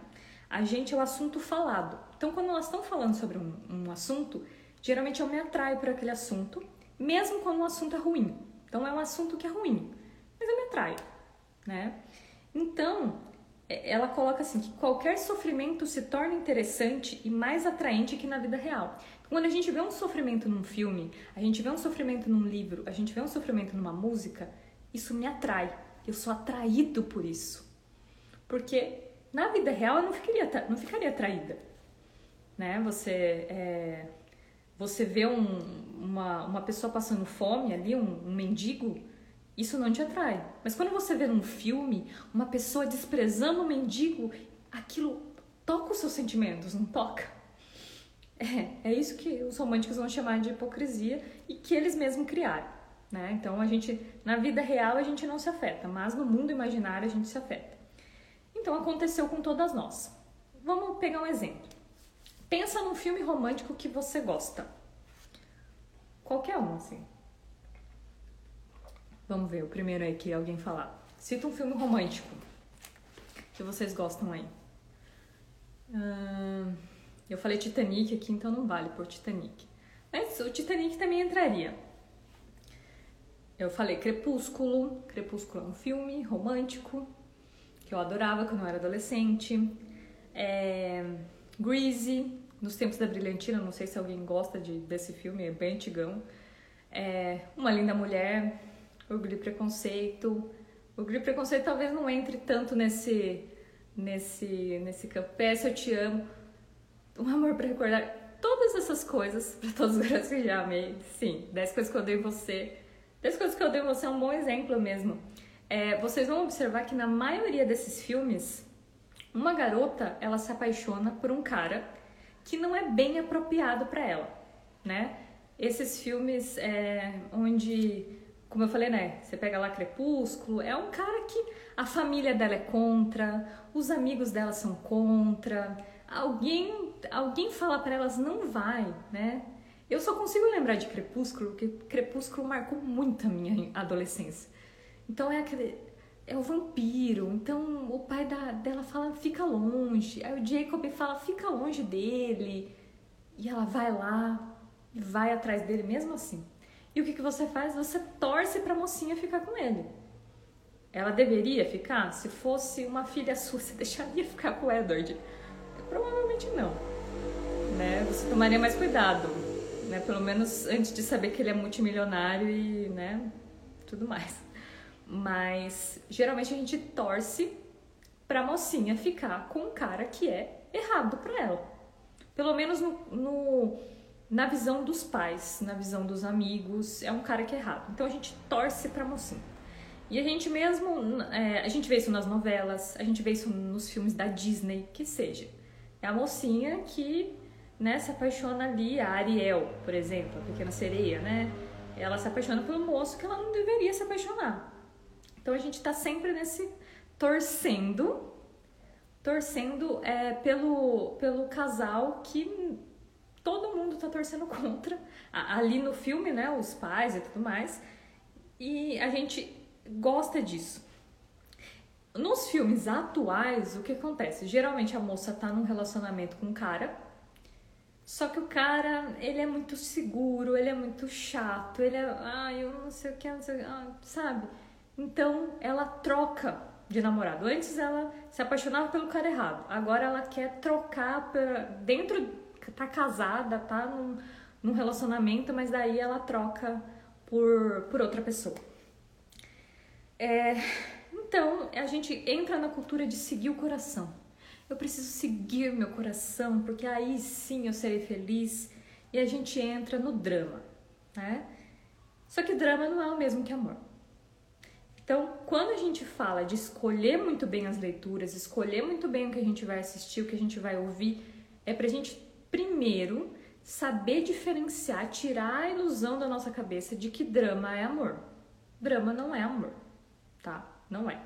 a gente ao assunto falado. Então, quando elas estão falando sobre um, um assunto, geralmente eu me atraio por aquele assunto, mesmo quando o assunto é ruim. Então, é um assunto que é ruim, mas eu me atraio, né? Então, é, ela coloca assim que qualquer sofrimento se torna interessante e mais atraente que na vida real. Quando a gente vê um sofrimento num filme, a gente vê um sofrimento num livro, a gente vê um sofrimento numa música, isso me atrai. Eu sou atraído por isso. Porque na vida real eu não ficaria, não ficaria atraída. Né? Você, é, você vê um, uma, uma pessoa passando fome ali, um, um mendigo, isso não te atrai. Mas quando você vê num filme uma pessoa desprezando o mendigo, aquilo toca os seus sentimentos, não toca? É, é isso que os românticos vão chamar de hipocrisia e que eles mesmos criaram. Né? Então a gente, na vida real a gente não se afeta, mas no mundo imaginário a gente se afeta. Então aconteceu com todas nós. Vamos pegar um exemplo. Pensa num filme romântico que você gosta. Qualquer um, assim. Vamos ver, o primeiro aí que alguém falar. Cita um filme romântico que vocês gostam aí. eu falei Titanic aqui, então não vale por Titanic. Mas o Titanic também entraria. Eu falei Crepúsculo. Crepúsculo é um filme romântico que eu adorava quando eu era adolescente. É... Greasy, nos tempos da brilhantina, não sei se alguém gosta de, desse filme, é bem antigão. É... Uma linda mulher, Orgulho e Preconceito. Orgulho e Preconceito talvez não entre tanto nesse, nesse, nesse campo. Peça Eu Te Amo. Um amor para recordar. Todas essas coisas, para todos os garotos que já amei. Sim, 10 coisas que eu dei em você. 10 coisas que eu dei em você é um bom exemplo mesmo. É, vocês vão observar que na maioria desses filmes, uma garota, ela se apaixona por um cara que não é bem apropriado para ela, né? Esses filmes é, onde como eu falei, né? Você pega lá Crepúsculo, é um cara que a família dela é contra, os amigos dela são contra, alguém, alguém fala para elas não vai, né? Eu só consigo lembrar de Crepúsculo, porque Crepúsculo marcou muito a minha adolescência. Então é aquele é o vampiro. Então o pai da, dela fala fica longe. Aí o Jacob fala fica longe dele. E ela vai lá vai atrás dele mesmo assim. E o que, que você faz? Você torce para a mocinha ficar com ele. Ela deveria ficar? Se fosse uma filha sua, você deixaria ficar com o Edward? Provavelmente não. Né? Você tomaria mais cuidado, né? Pelo menos antes de saber que ele é multimilionário e, né, tudo mais. Mas geralmente a gente torce pra mocinha ficar com um cara que é errado para ela. Pelo menos no, no na visão dos pais, na visão dos amigos, é um cara que é errado. Então a gente torce pra mocinha. E a gente mesmo, é, a gente vê isso nas novelas, a gente vê isso nos filmes da Disney, que seja. É a mocinha que né, se apaixona ali, a Ariel, por exemplo, a pequena sereia, né? Ela se apaixona pelo moço que ela não deveria se apaixonar. Então a gente tá sempre nesse torcendo, torcendo é, pelo, pelo casal que todo mundo tá torcendo contra. Ali no filme, né, os pais e tudo mais. E a gente gosta disso. Nos filmes atuais, o que acontece? Geralmente a moça tá num relacionamento com um cara, só que o cara, ele é muito seguro, ele é muito chato, ele é, ah, eu não sei o que, não sei, ah, sabe? Então ela troca de namorado. Antes ela se apaixonava pelo cara errado, agora ela quer trocar pra, dentro tá casada, tá num, num relacionamento, mas daí ela troca por, por outra pessoa. É, então, a gente entra na cultura de seguir o coração. Eu preciso seguir meu coração, porque aí sim eu serei feliz. E a gente entra no drama, né? Só que drama não é o mesmo que amor. Então, quando a gente fala de escolher muito bem as leituras, escolher muito bem o que a gente vai assistir, o que a gente vai ouvir, é pra gente primeiro saber diferenciar, tirar a ilusão da nossa cabeça de que drama é amor. Drama não é amor, tá? Não é.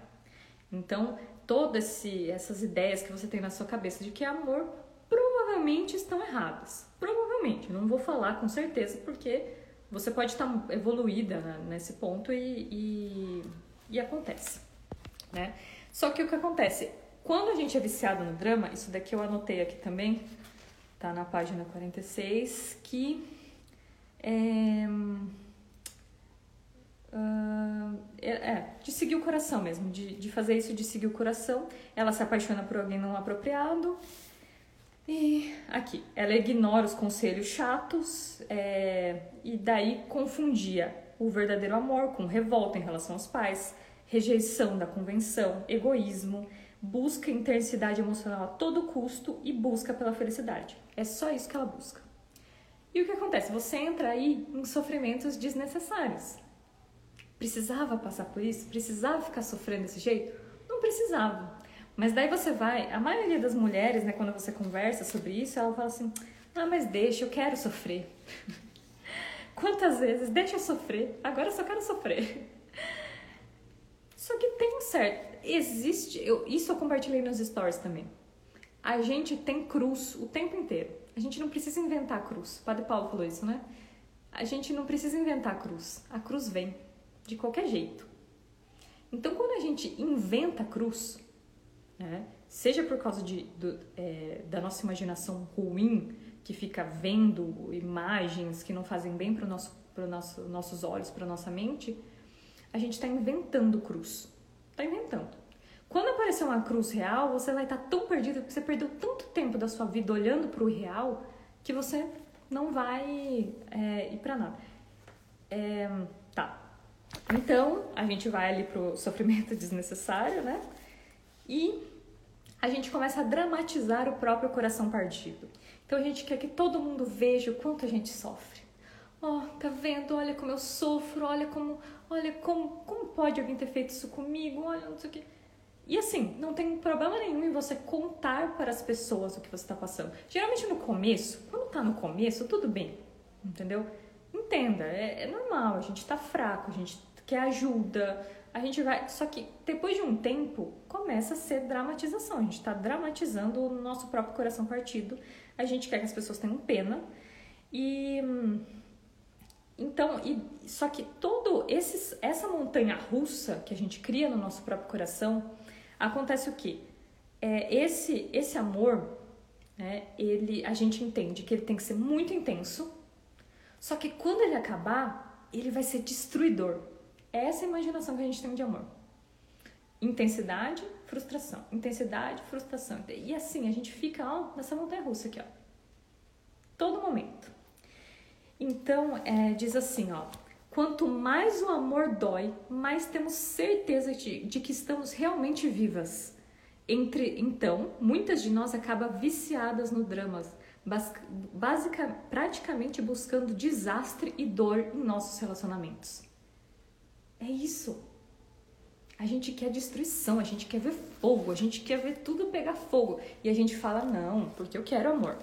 Então, todas essas ideias que você tem na sua cabeça de que é amor provavelmente estão erradas. Provavelmente, não vou falar com certeza porque você pode estar evoluída nesse ponto e, e, e acontece, né? Só que o que acontece? Quando a gente é viciado no drama, isso daqui eu anotei aqui também, tá na página 46, que é, uh, é, de seguir o coração mesmo, de, de fazer isso de seguir o coração. Ela se apaixona por alguém não apropriado. E aqui, ela ignora os conselhos chatos é, e daí confundia o verdadeiro amor com revolta em relação aos pais, rejeição da convenção, egoísmo, busca intensidade emocional a todo custo e busca pela felicidade. É só isso que ela busca. E o que acontece? Você entra aí em sofrimentos desnecessários. Precisava passar por isso? Precisava ficar sofrendo desse jeito? Não precisava. Mas daí você vai, a maioria das mulheres, né, quando você conversa sobre isso, ela fala assim: "Ah, mas deixa, eu quero sofrer". Quantas vezes deixa eu sofrer? Agora eu só quero sofrer. Só que tem um certo, existe, eu, isso eu compartilhei nos stories também. A gente tem cruz o tempo inteiro. A gente não precisa inventar cruz. O Padre Paulo falou isso, né? A gente não precisa inventar cruz. A cruz vem de qualquer jeito. Então, quando a gente inventa cruz, né, seja por causa de, do, é, da nossa imaginação ruim, que fica vendo imagens que não fazem bem para os pro nosso, nossos olhos, para nossa mente, a gente está inventando cruz. Está inventando. Quando aparecer uma cruz real, você vai estar tá tão perdido porque você perdeu tanto tempo da sua vida olhando para o real que você não vai é, ir para nada. É, tá. Então, a gente vai ali pro sofrimento desnecessário, né? E a gente começa a dramatizar o próprio coração partido. Então, a gente quer que todo mundo veja o quanto a gente sofre. Ó, oh, tá vendo? Olha como eu sofro, olha como, olha como, como pode alguém ter feito isso comigo, olha não sei o que. E assim, não tem problema nenhum em você contar para as pessoas o que você está passando. Geralmente no começo, quando tá no começo, tudo bem, entendeu? Entenda, é, é normal, a gente tá fraco, a gente quer ajuda, a gente vai. Só que depois de um tempo, começa a ser dramatização. A gente tá dramatizando o nosso próprio coração partido. A gente quer que as pessoas tenham pena. E então, e, só que todo esses, essa montanha russa que a gente cria no nosso próprio coração, acontece o que? É, esse, esse amor, né, ele, a gente entende que ele tem que ser muito intenso, só que quando ele acabar, ele vai ser destruidor. É essa a imaginação que a gente tem de amor. Intensidade, frustração. Intensidade, frustração. E assim, a gente fica ó, nessa montanha russa aqui, ó. Todo momento. Então, é, diz assim, ó. Quanto mais o amor dói, mais temos certeza de, de que estamos realmente vivas. Entre, então, muitas de nós acabam viciadas no dramas, basic, praticamente buscando desastre e dor em nossos relacionamentos. É isso. A gente quer destruição, a gente quer ver fogo, a gente quer ver tudo pegar fogo. E a gente fala, não, porque eu quero amor.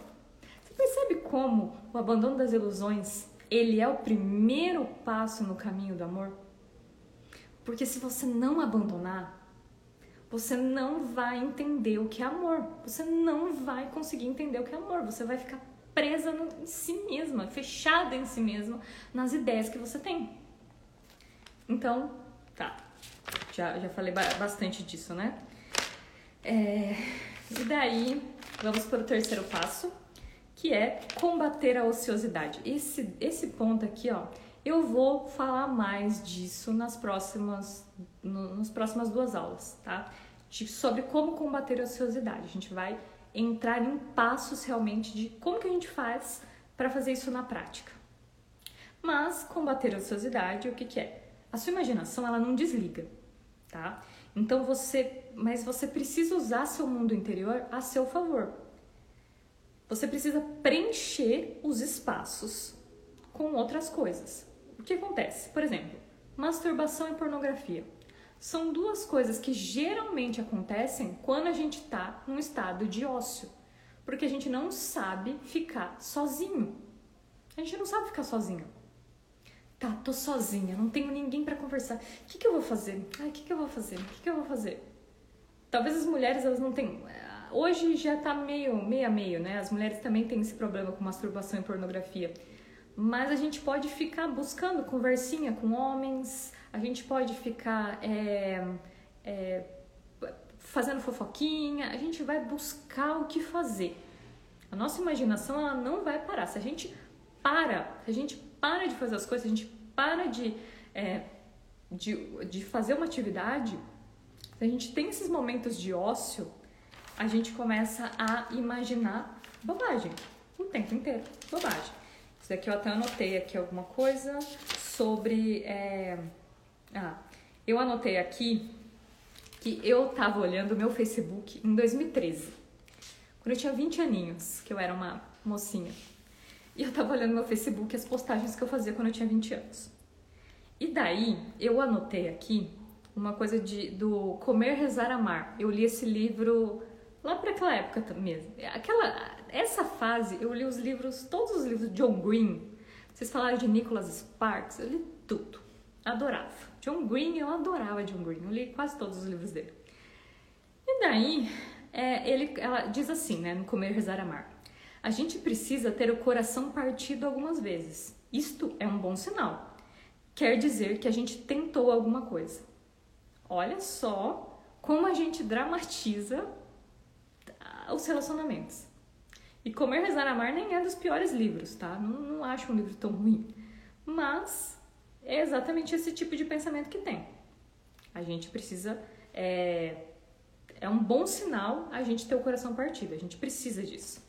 Você percebe como o abandono das ilusões, ele é o primeiro passo no caminho do amor? Porque se você não abandonar, você não vai entender o que é amor. Você não vai conseguir entender o que é amor. Você vai ficar presa no, em si mesma, fechada em si mesma, nas ideias que você tem. Então, tá. Já, já falei bastante disso, né? É, e daí, vamos para o terceiro passo, que é combater a ociosidade. Esse, esse ponto aqui, ó, eu vou falar mais disso nas próximas, no, nas próximas duas aulas, tá? De, sobre como combater a ociosidade. A gente vai entrar em passos realmente de como que a gente faz para fazer isso na prática. Mas combater a ociosidade, o que, que é? A sua imaginação, ela não desliga, tá? Então você, mas você precisa usar seu mundo interior a seu favor. Você precisa preencher os espaços com outras coisas. O que acontece? Por exemplo, masturbação e pornografia. são duas coisas que geralmente acontecem quando a gente está num estado de ócio, porque a gente não sabe ficar sozinho. A gente não sabe ficar sozinho. Tá, tô sozinha, não tenho ninguém para conversar. O que, que eu vou fazer? Ai, o que, que eu vou fazer? O que, que eu vou fazer? Talvez as mulheres elas não tenham. Hoje já tá meio, meio a meio, né? As mulheres também têm esse problema com masturbação e pornografia. Mas a gente pode ficar buscando conversinha com homens, a gente pode ficar é, é, fazendo fofoquinha, a gente vai buscar o que fazer. A nossa imaginação ela não vai parar. Se a gente para, se a gente para de fazer as coisas, a gente para de, é, de, de fazer uma atividade, se a gente tem esses momentos de ócio, a gente começa a imaginar bobagem o tempo inteiro. Bobagem. Isso daqui eu até anotei aqui alguma coisa sobre. É... Ah, eu anotei aqui que eu tava olhando o meu Facebook em 2013, quando eu tinha 20 aninhos, que eu era uma mocinha. E eu tava olhando meu Facebook as postagens que eu fazia quando eu tinha 20 anos. E daí eu anotei aqui uma coisa de, do Comer, Rezar, Amar. Eu li esse livro lá para aquela época mesmo. Aquela, essa fase eu li os livros, todos os livros de John Green. Vocês falaram de Nicholas Sparks, eu li tudo. Adorava. John Green, eu adorava John Green. Eu li quase todos os livros dele. E daí, é, ele, ela diz assim, né, no Comer, Rezar, Amar. A gente precisa ter o coração partido algumas vezes. Isto é um bom sinal. Quer dizer que a gente tentou alguma coisa. Olha só como a gente dramatiza os relacionamentos. E Comer, Rezar, Amar nem é dos piores livros, tá? Não, não acho um livro tão ruim. Mas é exatamente esse tipo de pensamento que tem. A gente precisa. É, é um bom sinal a gente ter o coração partido, a gente precisa disso.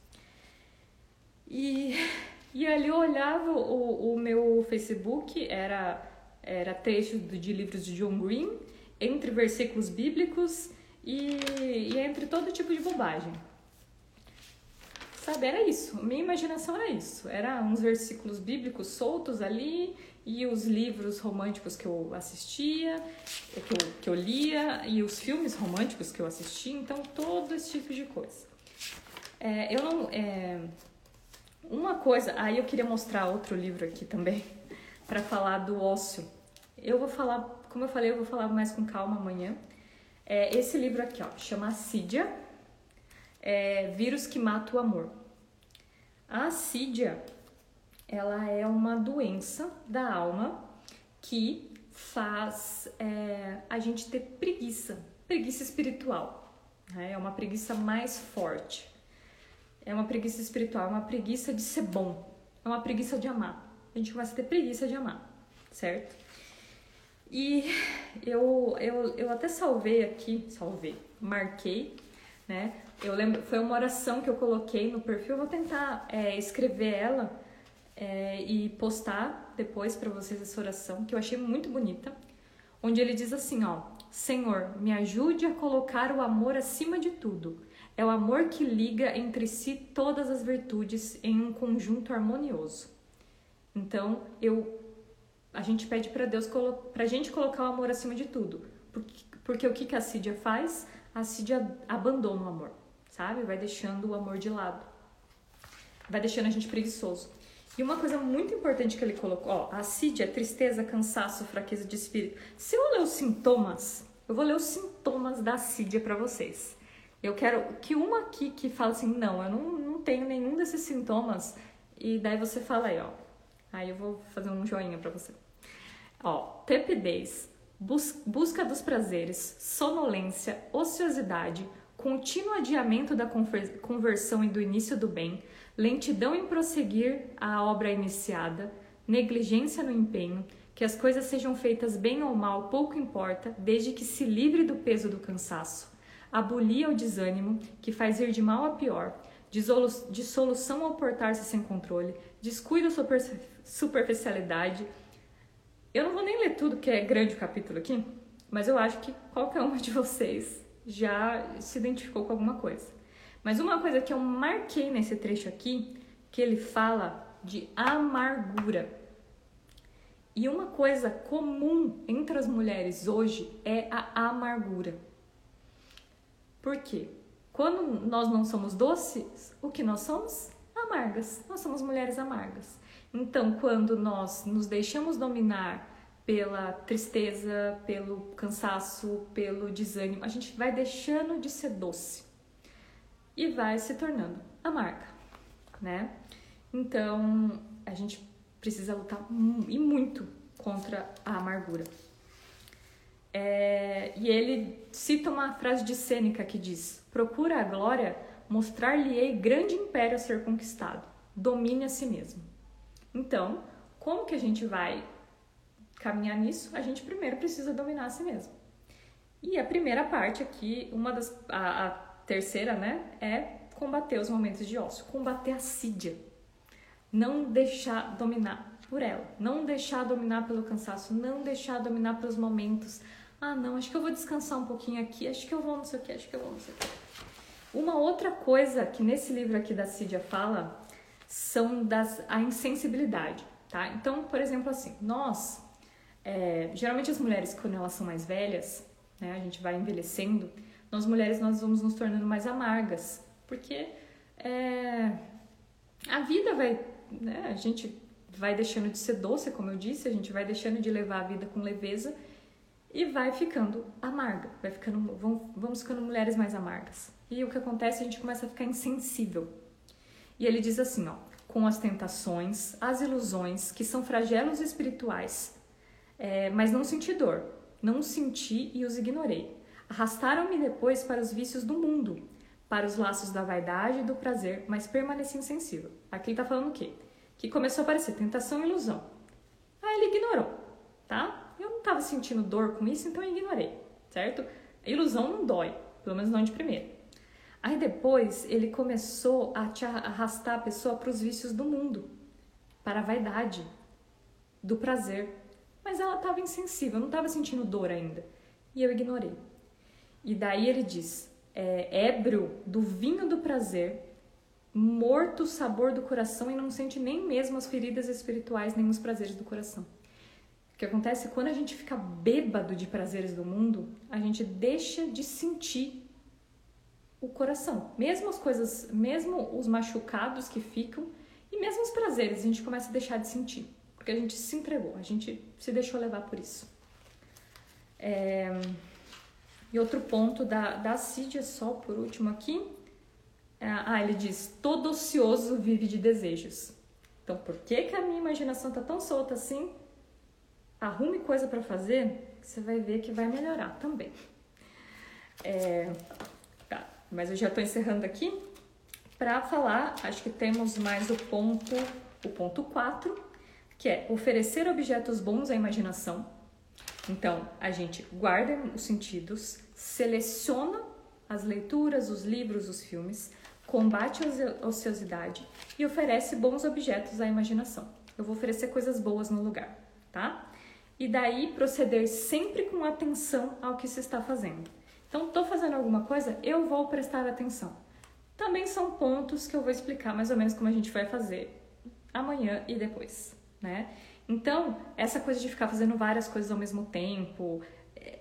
E, e ali eu olhava o, o meu Facebook, era, era trecho de livros de John Green, entre versículos bíblicos e, e entre todo tipo de bobagem. Sabe, era isso. Minha imaginação era isso. Era uns versículos bíblicos soltos ali e os livros românticos que eu assistia, que eu, que eu lia e os filmes românticos que eu assistia. Então, todo esse tipo de coisa. É, eu não. É, uma coisa. Aí eu queria mostrar outro livro aqui também para falar do ócio. Eu vou falar, como eu falei, eu vou falar mais com calma amanhã. É, esse livro aqui, ó, chama Assídia é, vírus que mata o amor. A assídia, ela é uma doença da alma que faz é, a gente ter preguiça, preguiça espiritual. Né? É uma preguiça mais forte. É uma preguiça espiritual, é uma preguiça de ser bom, é uma preguiça de amar. A gente começa a ter preguiça de amar, certo? E eu, eu, eu até salvei aqui, salvei, marquei, né? Eu lembro, foi uma oração que eu coloquei no perfil. vou tentar é, escrever ela é, e postar depois para vocês essa oração que eu achei muito bonita, onde ele diz assim, ó: Senhor, me ajude a colocar o amor acima de tudo. É o amor que liga entre si todas as virtudes em um conjunto harmonioso. Então, eu a gente pede para Deus para a gente colocar o amor acima de tudo, porque, porque o que, que a Sídia faz? A Sídia abandona o amor sabe? Vai deixando o amor de lado. Vai deixando a gente preguiçoso. E uma coisa muito importante que ele colocou, ó, assídia, tristeza, cansaço, fraqueza de espírito. Se eu ler os sintomas, eu vou ler os sintomas da assídia para vocês. Eu quero que uma aqui que fala assim, não, eu não, não tenho nenhum desses sintomas, e daí você fala aí, ó. Aí eu vou fazer um joinha para você. Ó, tepidez, bus busca dos prazeres, sonolência, ociosidade, contínuo adiamento da conversão e do início do bem, lentidão em prosseguir a obra iniciada, negligência no empenho, que as coisas sejam feitas bem ou mal, pouco importa, desde que se livre do peso do cansaço. Abolia o desânimo, que faz ir de mal a pior, dissolução ao portar-se sem controle, descuido superficialidade. Eu não vou nem ler tudo, que é grande o capítulo aqui, mas eu acho que qualquer uma de vocês já se identificou com alguma coisa. Mas uma coisa que eu marquei nesse trecho aqui, que ele fala de amargura. E uma coisa comum entre as mulheres hoje é a amargura. Por quê? Quando nós não somos doces, o que nós somos? Amargas. Nós somos mulheres amargas. Então, quando nós nos deixamos dominar pela tristeza, pelo cansaço, pelo desânimo, a gente vai deixando de ser doce e vai se tornando amarga, né? Então, a gente precisa lutar e muito contra a amargura. É, e ele cita uma frase de Sêneca que diz: Procura a glória, mostrar-lhe-ei grande império a ser conquistado. Domine a si mesmo. Então, como que a gente vai caminhar nisso? A gente primeiro precisa dominar a si mesmo. E a primeira parte aqui, uma das. A, a terceira, né? É combater os momentos de ócio, combater a sídia. Não deixar dominar por ela, não deixar dominar pelo cansaço, não deixar dominar pelos momentos ah, não, acho que eu vou descansar um pouquinho aqui, acho que eu vou não sei o que, acho que eu vou não sei o que. Uma outra coisa que nesse livro aqui da Cídia fala são das a insensibilidade, tá? Então, por exemplo, assim, nós, é, geralmente as mulheres quando elas são mais velhas, né, a gente vai envelhecendo, nós mulheres nós vamos nos tornando mais amargas, porque é, a vida vai, né, a gente vai deixando de ser doce, como eu disse, a gente vai deixando de levar a vida com leveza e vai ficando amarga, vai ficando, vamos ficando mulheres mais amargas. E o que acontece, a gente começa a ficar insensível. E ele diz assim, ó, com as tentações, as ilusões, que são flagelos espirituais, é, mas não senti dor, não senti e os ignorei. Arrastaram-me depois para os vícios do mundo, para os laços da vaidade e do prazer, mas permaneci insensível. Aqui ele está falando o quê? Que começou a aparecer tentação e ilusão. Aí ele ignorou, tá? Eu não estava sentindo dor com isso, então eu ignorei, certo? A ilusão não dói, pelo menos não de primeira. Aí depois ele começou a te arrastar a pessoa para os vícios do mundo, para a vaidade, do prazer. Mas ela estava insensível, não estava sentindo dor ainda. E eu ignorei. E daí ele diz: é, ébrio do vinho do prazer, morto o sabor do coração e não sente nem mesmo as feridas espirituais nem os prazeres do coração. Que acontece é quando a gente fica bêbado de prazeres do mundo, a gente deixa de sentir o coração. Mesmo as coisas, mesmo os machucados que ficam e mesmo os prazeres, a gente começa a deixar de sentir. Porque a gente se entregou, a gente se deixou levar por isso. É... E outro ponto da, da Cid, só por último aqui. É, ah, ele diz: todo ocioso vive de desejos. Então, por que, que a minha imaginação está tão solta assim? Arrume coisa para fazer, você vai ver que vai melhorar também. É, tá, mas eu já estou encerrando aqui para falar, acho que temos mais o ponto, o ponto 4, que é oferecer objetos bons à imaginação. Então, a gente guarda os sentidos, seleciona as leituras, os livros, os filmes, combate a ociosidade e oferece bons objetos à imaginação. Eu vou oferecer coisas boas no lugar, tá? E daí proceder sempre com atenção ao que se está fazendo. Então, estou fazendo alguma coisa, eu vou prestar atenção. Também são pontos que eu vou explicar mais ou menos como a gente vai fazer amanhã e depois, né? Então, essa coisa de ficar fazendo várias coisas ao mesmo tempo, é,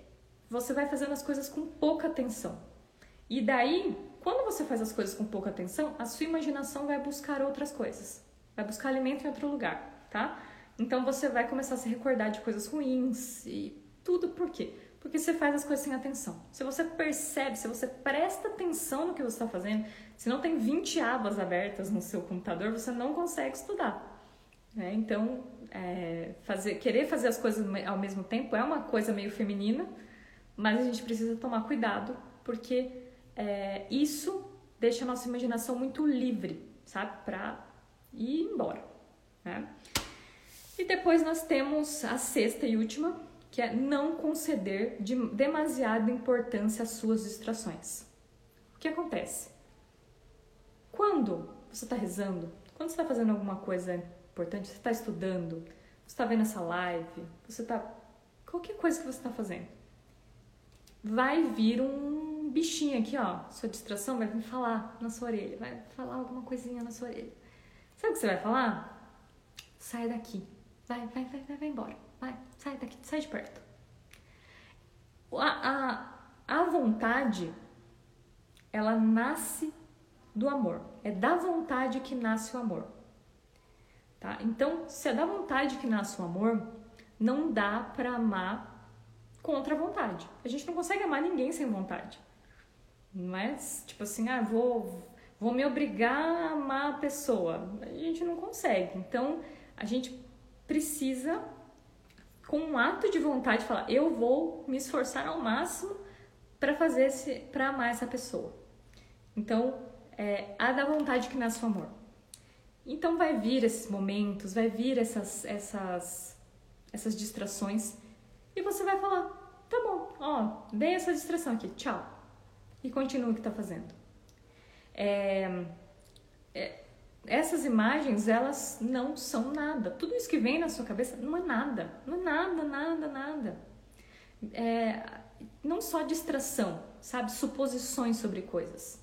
você vai fazendo as coisas com pouca atenção. E daí, quando você faz as coisas com pouca atenção, a sua imaginação vai buscar outras coisas, vai buscar alimento em outro lugar, tá? Então você vai começar a se recordar de coisas ruins e tudo por quê? Porque você faz as coisas sem atenção. Se você percebe, se você presta atenção no que você está fazendo, se não tem 20 abas abertas no seu computador, você não consegue estudar. Né? Então, é, fazer, querer fazer as coisas ao mesmo tempo é uma coisa meio feminina, mas a gente precisa tomar cuidado, porque é, isso deixa a nossa imaginação muito livre, sabe? Para ir embora. Né? E depois nós temos a sexta e última, que é não conceder de demasiada importância às suas distrações. O que acontece? Quando você está rezando, quando você está fazendo alguma coisa importante, você está estudando, você está vendo essa live, você está. qualquer coisa que você está fazendo, vai vir um bichinho aqui, ó, sua distração vai vir falar na sua orelha, vai falar alguma coisinha na sua orelha. Sabe o que você vai falar? Sai daqui vai, vai, vai, vai, vai embora. Vai, sai daqui, sai de perto. A, a, a vontade, ela nasce do amor. É da vontade que nasce o amor. Tá? Então, se é da vontade que nasce o amor, não dá para amar contra a vontade. A gente não consegue amar ninguém sem vontade. Mas, tipo assim, ah, vou, vou me obrigar a amar a pessoa. A gente não consegue. Então, a gente precisa, com um ato de vontade, falar: eu vou me esforçar ao máximo para fazer esse, para amar essa pessoa. Então, é a da vontade que nasce o amor. Então vai vir esses momentos, vai vir essas, essas, essas distrações e você vai falar, tá bom, ó, dei essa distração aqui, tchau. E continua o que está fazendo. É, é, essas imagens, elas não são nada. Tudo isso que vem na sua cabeça não é nada. Não é nada, nada, nada. É, não só distração, sabe? Suposições sobre coisas.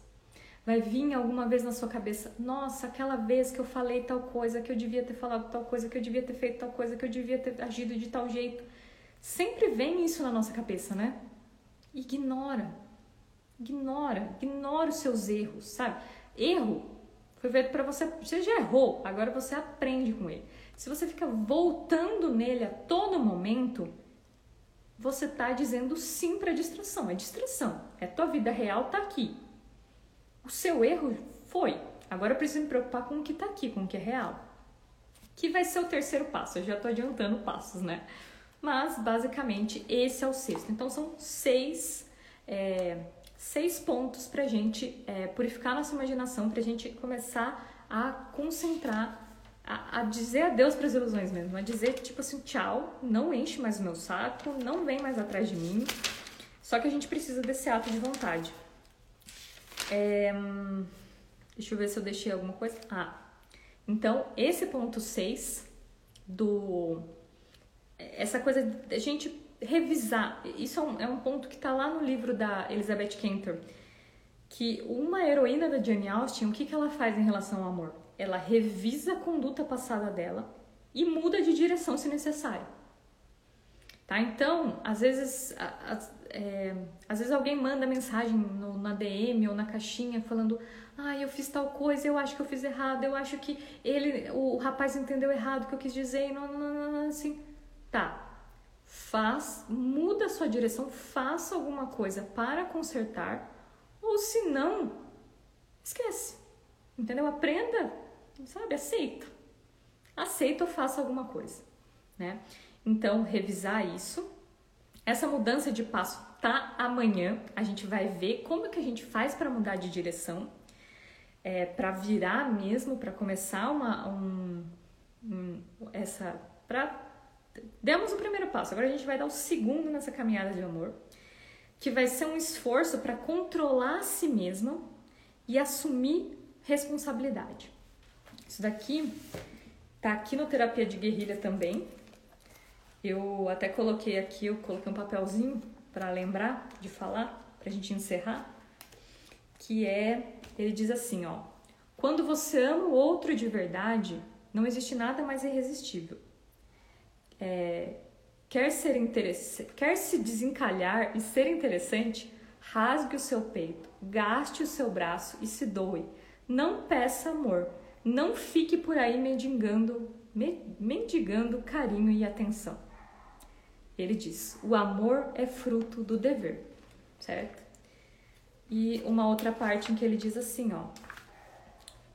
Vai vir alguma vez na sua cabeça, nossa, aquela vez que eu falei tal coisa, que eu devia ter falado tal coisa, que eu devia ter feito tal coisa, que eu devia ter agido de tal jeito. Sempre vem isso na nossa cabeça, né? Ignora. Ignora, ignora os seus erros, sabe? Erro foi feito para você, você já errou, agora você aprende com ele. Se você fica voltando nele a todo momento, você está dizendo sim para distração. É distração. É tua vida real tá aqui. O seu erro foi. Agora eu preciso me preocupar com o que está aqui, com o que é real. Que vai ser o terceiro passo. Eu já estou adiantando passos, né? Mas basicamente esse é o sexto. Então são seis, é, seis pontos para a gente é, purificar nossa imaginação, para a gente começar a concentrar, a, a dizer adeus para as ilusões mesmo, a dizer tipo assim, tchau, não enche mais o meu saco, não vem mais atrás de mim. Só que a gente precisa desse ato de vontade. É, deixa eu ver se eu deixei alguma coisa. Ah, então esse ponto 6 do. Essa coisa de a gente revisar. Isso é um, é um ponto que está lá no livro da Elizabeth Cantor. Que uma heroína da Jane Austen, o que, que ela faz em relação ao amor? Ela revisa a conduta passada dela e muda de direção se necessário. Tá? Então, às vezes, a, é, às vezes alguém manda mensagem no, na DM ou na caixinha falando ah, eu fiz tal coisa, eu acho que eu fiz errado, eu acho que ele, o rapaz entendeu errado o que eu quis dizer, não, não, não, não, assim. Tá. Faz, muda a sua direção, faça alguma coisa para consertar, ou se não, esquece. Entendeu? Aprenda, sabe? Aceita. Aceita ou faça alguma coisa, né? Então, revisar isso essa mudança de passo tá amanhã. A gente vai ver como que a gente faz para mudar de direção, é, para virar mesmo, para começar uma um, um, essa para demos o primeiro passo. Agora a gente vai dar o segundo nessa caminhada de amor, que vai ser um esforço para controlar a si mesma e assumir responsabilidade. Isso daqui tá aqui no terapia de guerrilha também, eu até coloquei aqui, eu coloquei um papelzinho para lembrar de falar, para a gente encerrar, que é, ele diz assim, ó, quando você ama o outro de verdade, não existe nada mais irresistível. É, quer ser quer se desencalhar e ser interessante, rasgue o seu peito, gaste o seu braço e se doe. Não peça amor, não fique por aí mendigando, mendigando carinho e atenção. Ele diz: o amor é fruto do dever, certo? E uma outra parte em que ele diz assim, ó.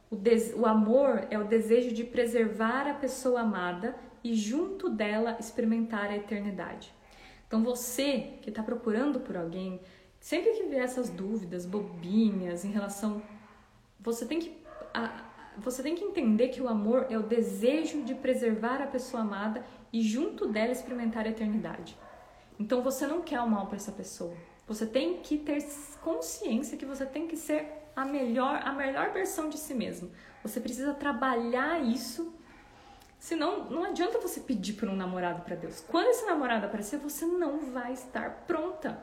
O, o amor é o desejo de preservar a pessoa amada e junto dela experimentar a eternidade. Então você que está procurando por alguém, sempre que vier essas dúvidas bobinhas em relação, você tem que você tem que entender que o amor é o desejo de preservar a pessoa amada e junto dela experimentar a eternidade. Então você não quer o mal para essa pessoa. Você tem que ter consciência que você tem que ser a melhor, a melhor versão de si mesmo. Você precisa trabalhar isso. Senão, não adianta você pedir por um namorado para Deus. Quando esse namorado aparecer, você não vai estar pronta.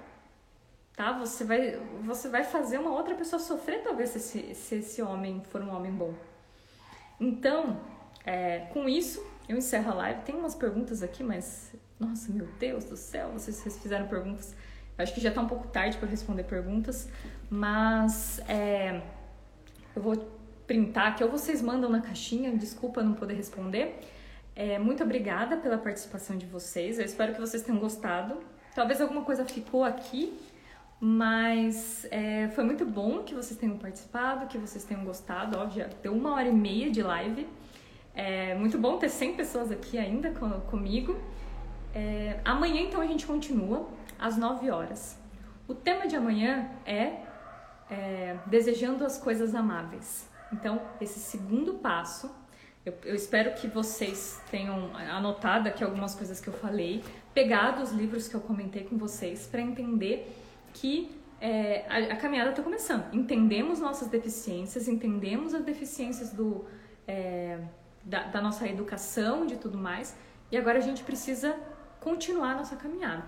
Tá? Você vai, você vai fazer uma outra pessoa sofrer, talvez, se, se esse homem for um homem bom. Então, é, com isso, eu encerro a live. Tem umas perguntas aqui, mas nossa, meu Deus do céu, vocês, vocês fizeram perguntas. Eu acho que já está um pouco tarde para responder perguntas, mas é, eu vou printar aqui ou vocês mandam na caixinha. Desculpa não poder responder. É, muito obrigada pela participação de vocês. Eu espero que vocês tenham gostado. Talvez alguma coisa ficou aqui, mas é, foi muito bom que vocês tenham participado, que vocês tenham gostado. Ó, já deu uma hora e meia de live. É muito bom ter 100 pessoas aqui ainda com, comigo. É, amanhã, então, a gente continua às 9 horas. O tema de amanhã é, é desejando as coisas amáveis. Então, esse segundo passo eu, eu, espero que vocês tenham anotado aqui algumas coisas que eu falei, pegado os livros que eu comentei com vocês para entender que é, a, a, caminhada está começando. Entendemos nossas deficiências, entendemos as deficiências do, é, da, da nossa educação, de tudo mais, e agora a gente precisa continuar a nossa caminhada.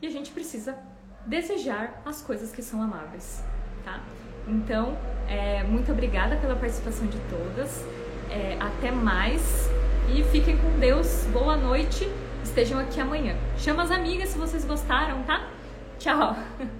E a gente precisa desejar as coisas que são amáveis, tá? Então, é, muito obrigada pela participação de todas. É, até mais e fiquem com Deus. Boa noite. Estejam aqui amanhã. Chama as amigas se vocês gostaram, tá? Tchau.